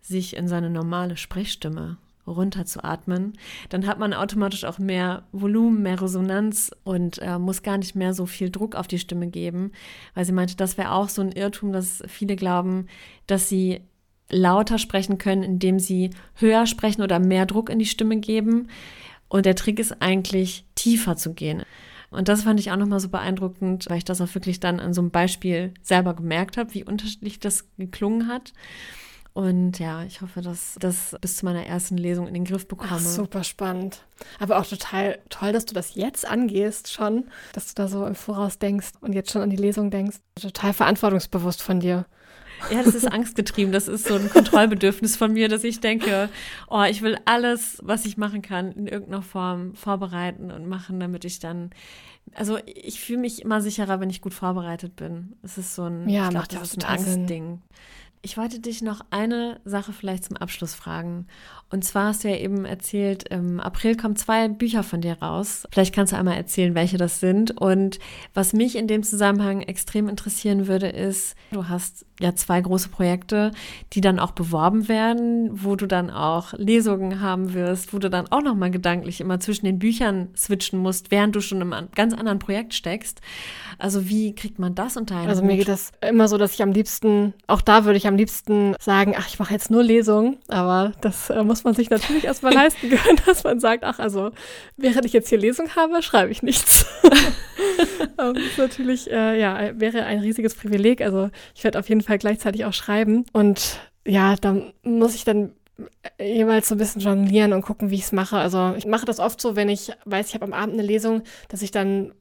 sich in seine normale Sprechstimme runterzuatmen, dann hat man automatisch auch mehr Volumen, mehr Resonanz und äh, muss gar nicht mehr so viel Druck auf die Stimme geben, weil sie meinte, das wäre auch so ein Irrtum, dass viele glauben, dass sie lauter sprechen können, indem sie höher sprechen oder mehr Druck in die Stimme geben. Und der Trick ist eigentlich tiefer zu gehen. Und das fand ich auch nochmal so beeindruckend, weil ich das auch wirklich dann an so einem Beispiel selber gemerkt habe, wie unterschiedlich das geklungen hat. Und ja, ich hoffe, dass das bis zu meiner ersten Lesung in den Griff bekomme. Ach, super spannend. Aber auch total toll, dass du das jetzt angehst schon, dass du da so im Voraus denkst und jetzt schon an die Lesung denkst. Total verantwortungsbewusst von dir. Ja, das ist (laughs) angstgetrieben. Das ist so ein Kontrollbedürfnis von mir, dass ich denke, oh, ich will alles, was ich machen kann, in irgendeiner Form vorbereiten und machen, damit ich dann also ich fühle mich immer sicherer, wenn ich gut vorbereitet bin. Es ist so ein, ja, ich glaub, macht das ist ein Angstding. Ich wollte dich noch eine Sache vielleicht zum Abschluss fragen. Und zwar hast du ja eben erzählt, im April kommen zwei Bücher von dir raus. Vielleicht kannst du einmal erzählen, welche das sind. Und was mich in dem Zusammenhang extrem interessieren würde, ist, du hast ja zwei große Projekte, die dann auch beworben werden, wo du dann auch Lesungen haben wirst, wo du dann auch nochmal gedanklich immer zwischen den Büchern switchen musst, während du schon im ganz anderen Projekt steckst. Also wie kriegt man das unter einen Also mir geht das immer so, dass ich am liebsten, auch da würde ich am liebsten sagen, ach, ich mache jetzt nur Lesungen, aber das äh, muss man sich natürlich erstmal leisten können, (laughs) dass man sagt, ach, also während ich jetzt hier Lesung habe, schreibe ich nichts. (laughs) das ist natürlich, äh, ja, wäre ein riesiges Privileg. Also ich werde auf jeden Fall gleichzeitig auch schreiben und ja, da muss ich dann äh, jeweils so ein bisschen jonglieren und gucken, wie ich es mache. Also ich mache das oft so, wenn ich weiß, ich habe am Abend eine Lesung, dass ich dann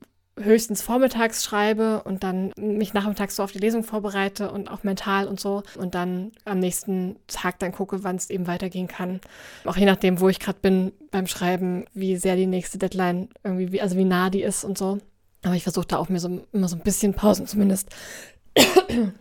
höchstens vormittags schreibe und dann mich nachmittags so auf die Lesung vorbereite und auch mental und so und dann am nächsten Tag dann gucke, wann es eben weitergehen kann. Auch je nachdem, wo ich gerade bin beim Schreiben, wie sehr die nächste Deadline irgendwie, wie, also wie nah die ist und so. Aber ich versuche da auch mir so immer so ein bisschen Pausen zumindest (coughs)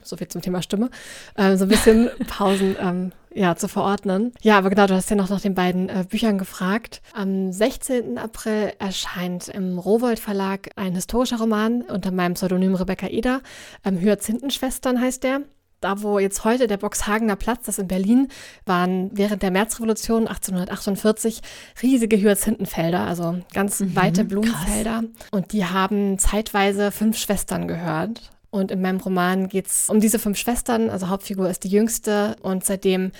so viel zum Thema Stimme, äh, so ein bisschen (laughs) Pausen ähm, ja, zu verordnen. Ja, aber genau, du hast ja noch nach den beiden äh, Büchern gefragt. Am 16. April erscheint im Rowold Verlag ein historischer Roman unter meinem Pseudonym Rebecca Eder. Ähm, Hyazinthenschwestern heißt der. Da, wo jetzt heute der Boxhagener Platz ist in Berlin, waren während der Märzrevolution 1848 riesige Hyazinthenfelder, also ganz mhm, weite Blumenfelder. Krass. Und die haben zeitweise fünf Schwestern gehört. Und in meinem Roman geht es um diese fünf Schwestern. Also Hauptfigur ist die jüngste und seitdem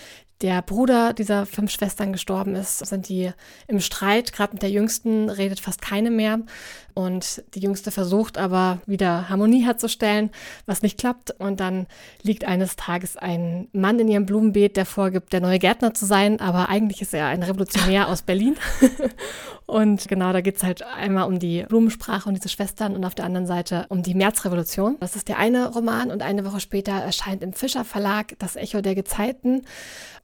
der Bruder dieser fünf Schwestern gestorben ist, sind die im Streit. Gerade mit der Jüngsten redet fast keine mehr. Und die Jüngste versucht aber wieder Harmonie herzustellen, was nicht klappt. Und dann liegt eines Tages ein Mann in ihrem Blumenbeet, der vorgibt, der neue Gärtner zu sein. Aber eigentlich ist er ein Revolutionär aus Berlin. (laughs) und genau, da geht es halt einmal um die Blumensprache und diese Schwestern und auf der anderen Seite um die Märzrevolution. Das ist der eine Roman. Und eine Woche später erscheint im Fischer Verlag Das Echo der Gezeiten.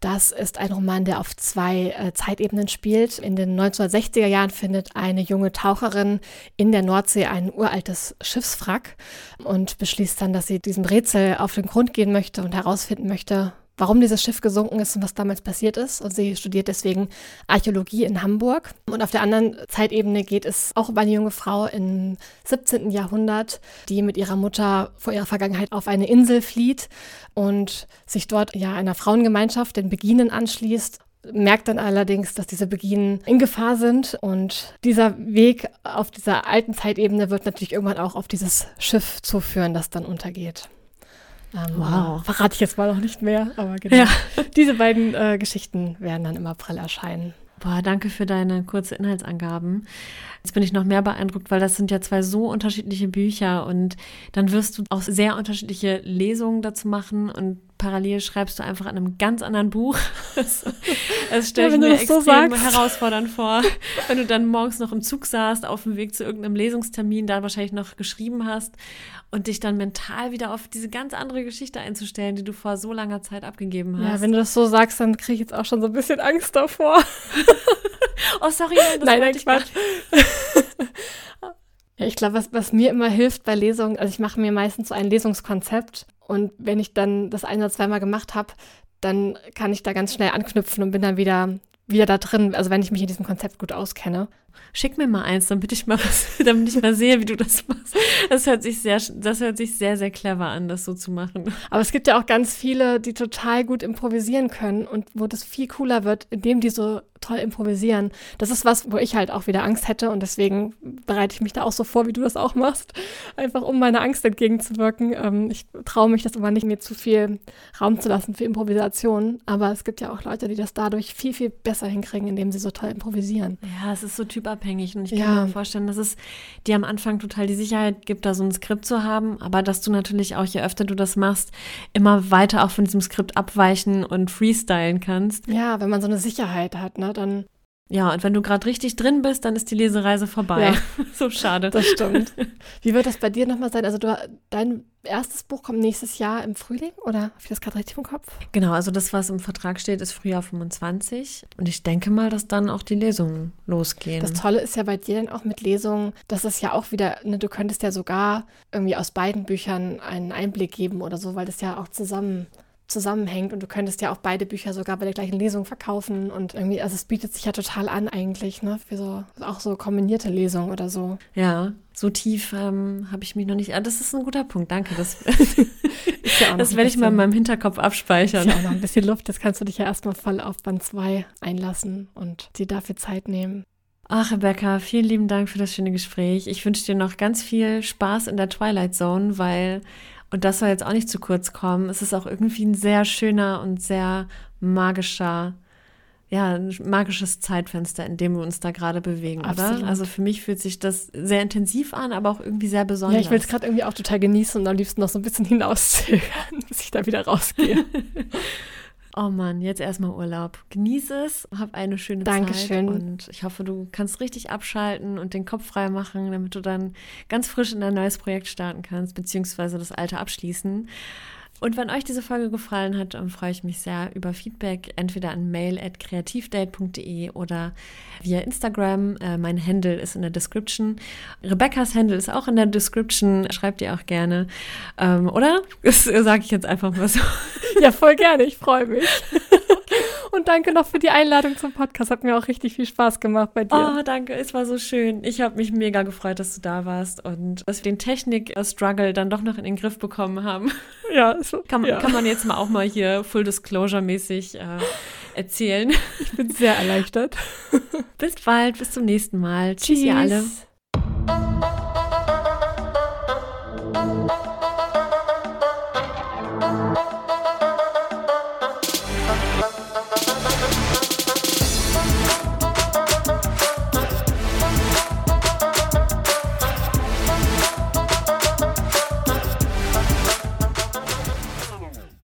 Das ist ein Roman, der auf zwei äh, Zeitebenen spielt. In den 1960er Jahren findet eine junge Taucherin in der Nordsee ein uraltes Schiffswrack und beschließt dann, dass sie diesem Rätsel auf den Grund gehen möchte und herausfinden möchte, warum dieses Schiff gesunken ist und was damals passiert ist. Und sie studiert deswegen Archäologie in Hamburg. Und auf der anderen Zeitebene geht es auch um eine junge Frau im 17. Jahrhundert, die mit ihrer Mutter vor ihrer Vergangenheit auf eine Insel flieht und sich dort ja einer Frauengemeinschaft, den Beginen, anschließt merkt dann allerdings, dass diese Beginen in Gefahr sind und dieser Weg auf dieser alten Zeitebene wird natürlich irgendwann auch auf dieses Schiff zuführen, das dann untergeht. Ähm, wow. Verrate ich jetzt mal noch nicht mehr, aber genau. Ja. Diese beiden äh, Geschichten werden dann im April erscheinen. Boah, danke für deine kurze Inhaltsangaben. Jetzt bin ich noch mehr beeindruckt, weil das sind ja zwei so unterschiedliche Bücher und dann wirst du auch sehr unterschiedliche Lesungen dazu machen und parallel schreibst du einfach an einem ganz anderen Buch. (laughs) Das stelle ja, mir extrem so herausfordernd vor. Wenn du dann morgens noch im Zug saßt, auf dem Weg zu irgendeinem Lesungstermin, da wahrscheinlich noch geschrieben hast und dich dann mental wieder auf diese ganz andere Geschichte einzustellen, die du vor so langer Zeit abgegeben hast. Ja, wenn du das so sagst, dann kriege ich jetzt auch schon so ein bisschen Angst davor. (laughs) oh, sorry, nein, das nein, nein, Quatsch. (laughs) Ja, ich glaube, was, was mir immer hilft bei Lesungen, also ich mache mir meistens so ein Lesungskonzept und wenn ich dann das ein oder zweimal gemacht habe, dann kann ich da ganz schnell anknüpfen und bin dann wieder, wieder da drin, also wenn ich mich in diesem Konzept gut auskenne. Schick mir mal eins, damit ich mal was, (laughs) damit ich mal sehe, wie du das machst. Das hört sich sehr, das hört sich sehr, sehr clever an, das so zu machen. Aber es gibt ja auch ganz viele, die total gut improvisieren können und wo das viel cooler wird, indem die so toll improvisieren. Das ist was, wo ich halt auch wieder Angst hätte und deswegen bereite ich mich da auch so vor, wie du das auch machst. Einfach um meiner Angst entgegenzuwirken. Ähm, ich traue mich das immer nicht, mir zu viel Raum zu lassen für Improvisation. Aber es gibt ja auch Leute, die das dadurch viel, viel besser hinkriegen, indem sie so toll improvisieren. Ja, es ist so typabhängig und ich kann ja. mir vorstellen, dass es dir am Anfang total die Sicherheit gibt, da so ein Skript zu haben, aber dass du natürlich auch, je öfter du das machst, immer weiter auch von diesem Skript abweichen und freestylen kannst. Ja, wenn man so eine Sicherheit hat, ne? dann ja, und wenn du gerade richtig drin bist, dann ist die Lesereise vorbei. Ja. (laughs) so schade. Das stimmt. (laughs) Wie wird das bei dir nochmal sein? Also du, dein erstes Buch kommt nächstes Jahr im Frühling, oder habe ich das gerade richtig im Kopf? Genau, also das, was im Vertrag steht, ist Frühjahr 25. Und ich denke mal, dass dann auch die Lesungen losgehen. Das Tolle ist ja bei dir dann auch mit Lesungen, dass es ja auch wieder, ne, du könntest ja sogar irgendwie aus beiden Büchern einen Einblick geben oder so, weil das ja auch zusammen zusammenhängt und du könntest ja auch beide Bücher sogar bei der gleichen Lesung verkaufen und irgendwie, also es bietet sich ja total an eigentlich, ne, für so, auch so kombinierte Lesungen oder so. Ja, so tief ähm, habe ich mich noch nicht, ah, das ist ein guter Punkt, danke, das, (laughs) ja das werde ich mal in meinem Hinterkopf abspeichern. Ist ja auch noch ein bisschen Luft, das kannst du dich ja erstmal voll auf Band 2 einlassen und dir dafür Zeit nehmen. Ach, Rebecca, vielen lieben Dank für das schöne Gespräch. Ich wünsche dir noch ganz viel Spaß in der Twilight Zone, weil und das soll jetzt auch nicht zu kurz kommen. Es ist auch irgendwie ein sehr schöner und sehr magischer, ja, ein magisches Zeitfenster, in dem wir uns da gerade bewegen, Absolut. oder? Also für mich fühlt sich das sehr intensiv an, aber auch irgendwie sehr besonders. Ja, ich will es gerade irgendwie auch total genießen und am liebsten noch so ein bisschen hinauszögern, (laughs) bis ich da wieder rausgehe. (laughs) Oh Mann, jetzt erstmal Urlaub. Genieße es, hab eine schöne Dankeschön. Zeit und ich hoffe, du kannst richtig abschalten und den Kopf frei machen, damit du dann ganz frisch in ein neues Projekt starten kannst, beziehungsweise das alte abschließen. Und wenn euch diese Folge gefallen hat, dann freue ich mich sehr über Feedback, entweder an mail.kreativdate.de oder via Instagram. Äh, mein Handle ist in der Description. Rebecca's Handle ist auch in der Description. Schreibt ihr auch gerne. Ähm, oder? (laughs) Das sage ich jetzt einfach mal so. Ja, voll gerne. Ich freue mich. (laughs) Und danke noch für die Einladung zum Podcast. Hat mir auch richtig viel Spaß gemacht bei dir. Oh, danke. Es war so schön. Ich habe mich mega gefreut, dass du da warst und dass wir den Technik-Struggle dann doch noch in den Griff bekommen haben. (laughs) Ja, so, Kann, ja. kann man jetzt mal auch mal hier Full Disclosure-mäßig äh, erzählen. Ich bin sehr erleichtert. (laughs) Bis bald, bis zum nächsten Mal. Tschüss, ihr alle. Tschüss.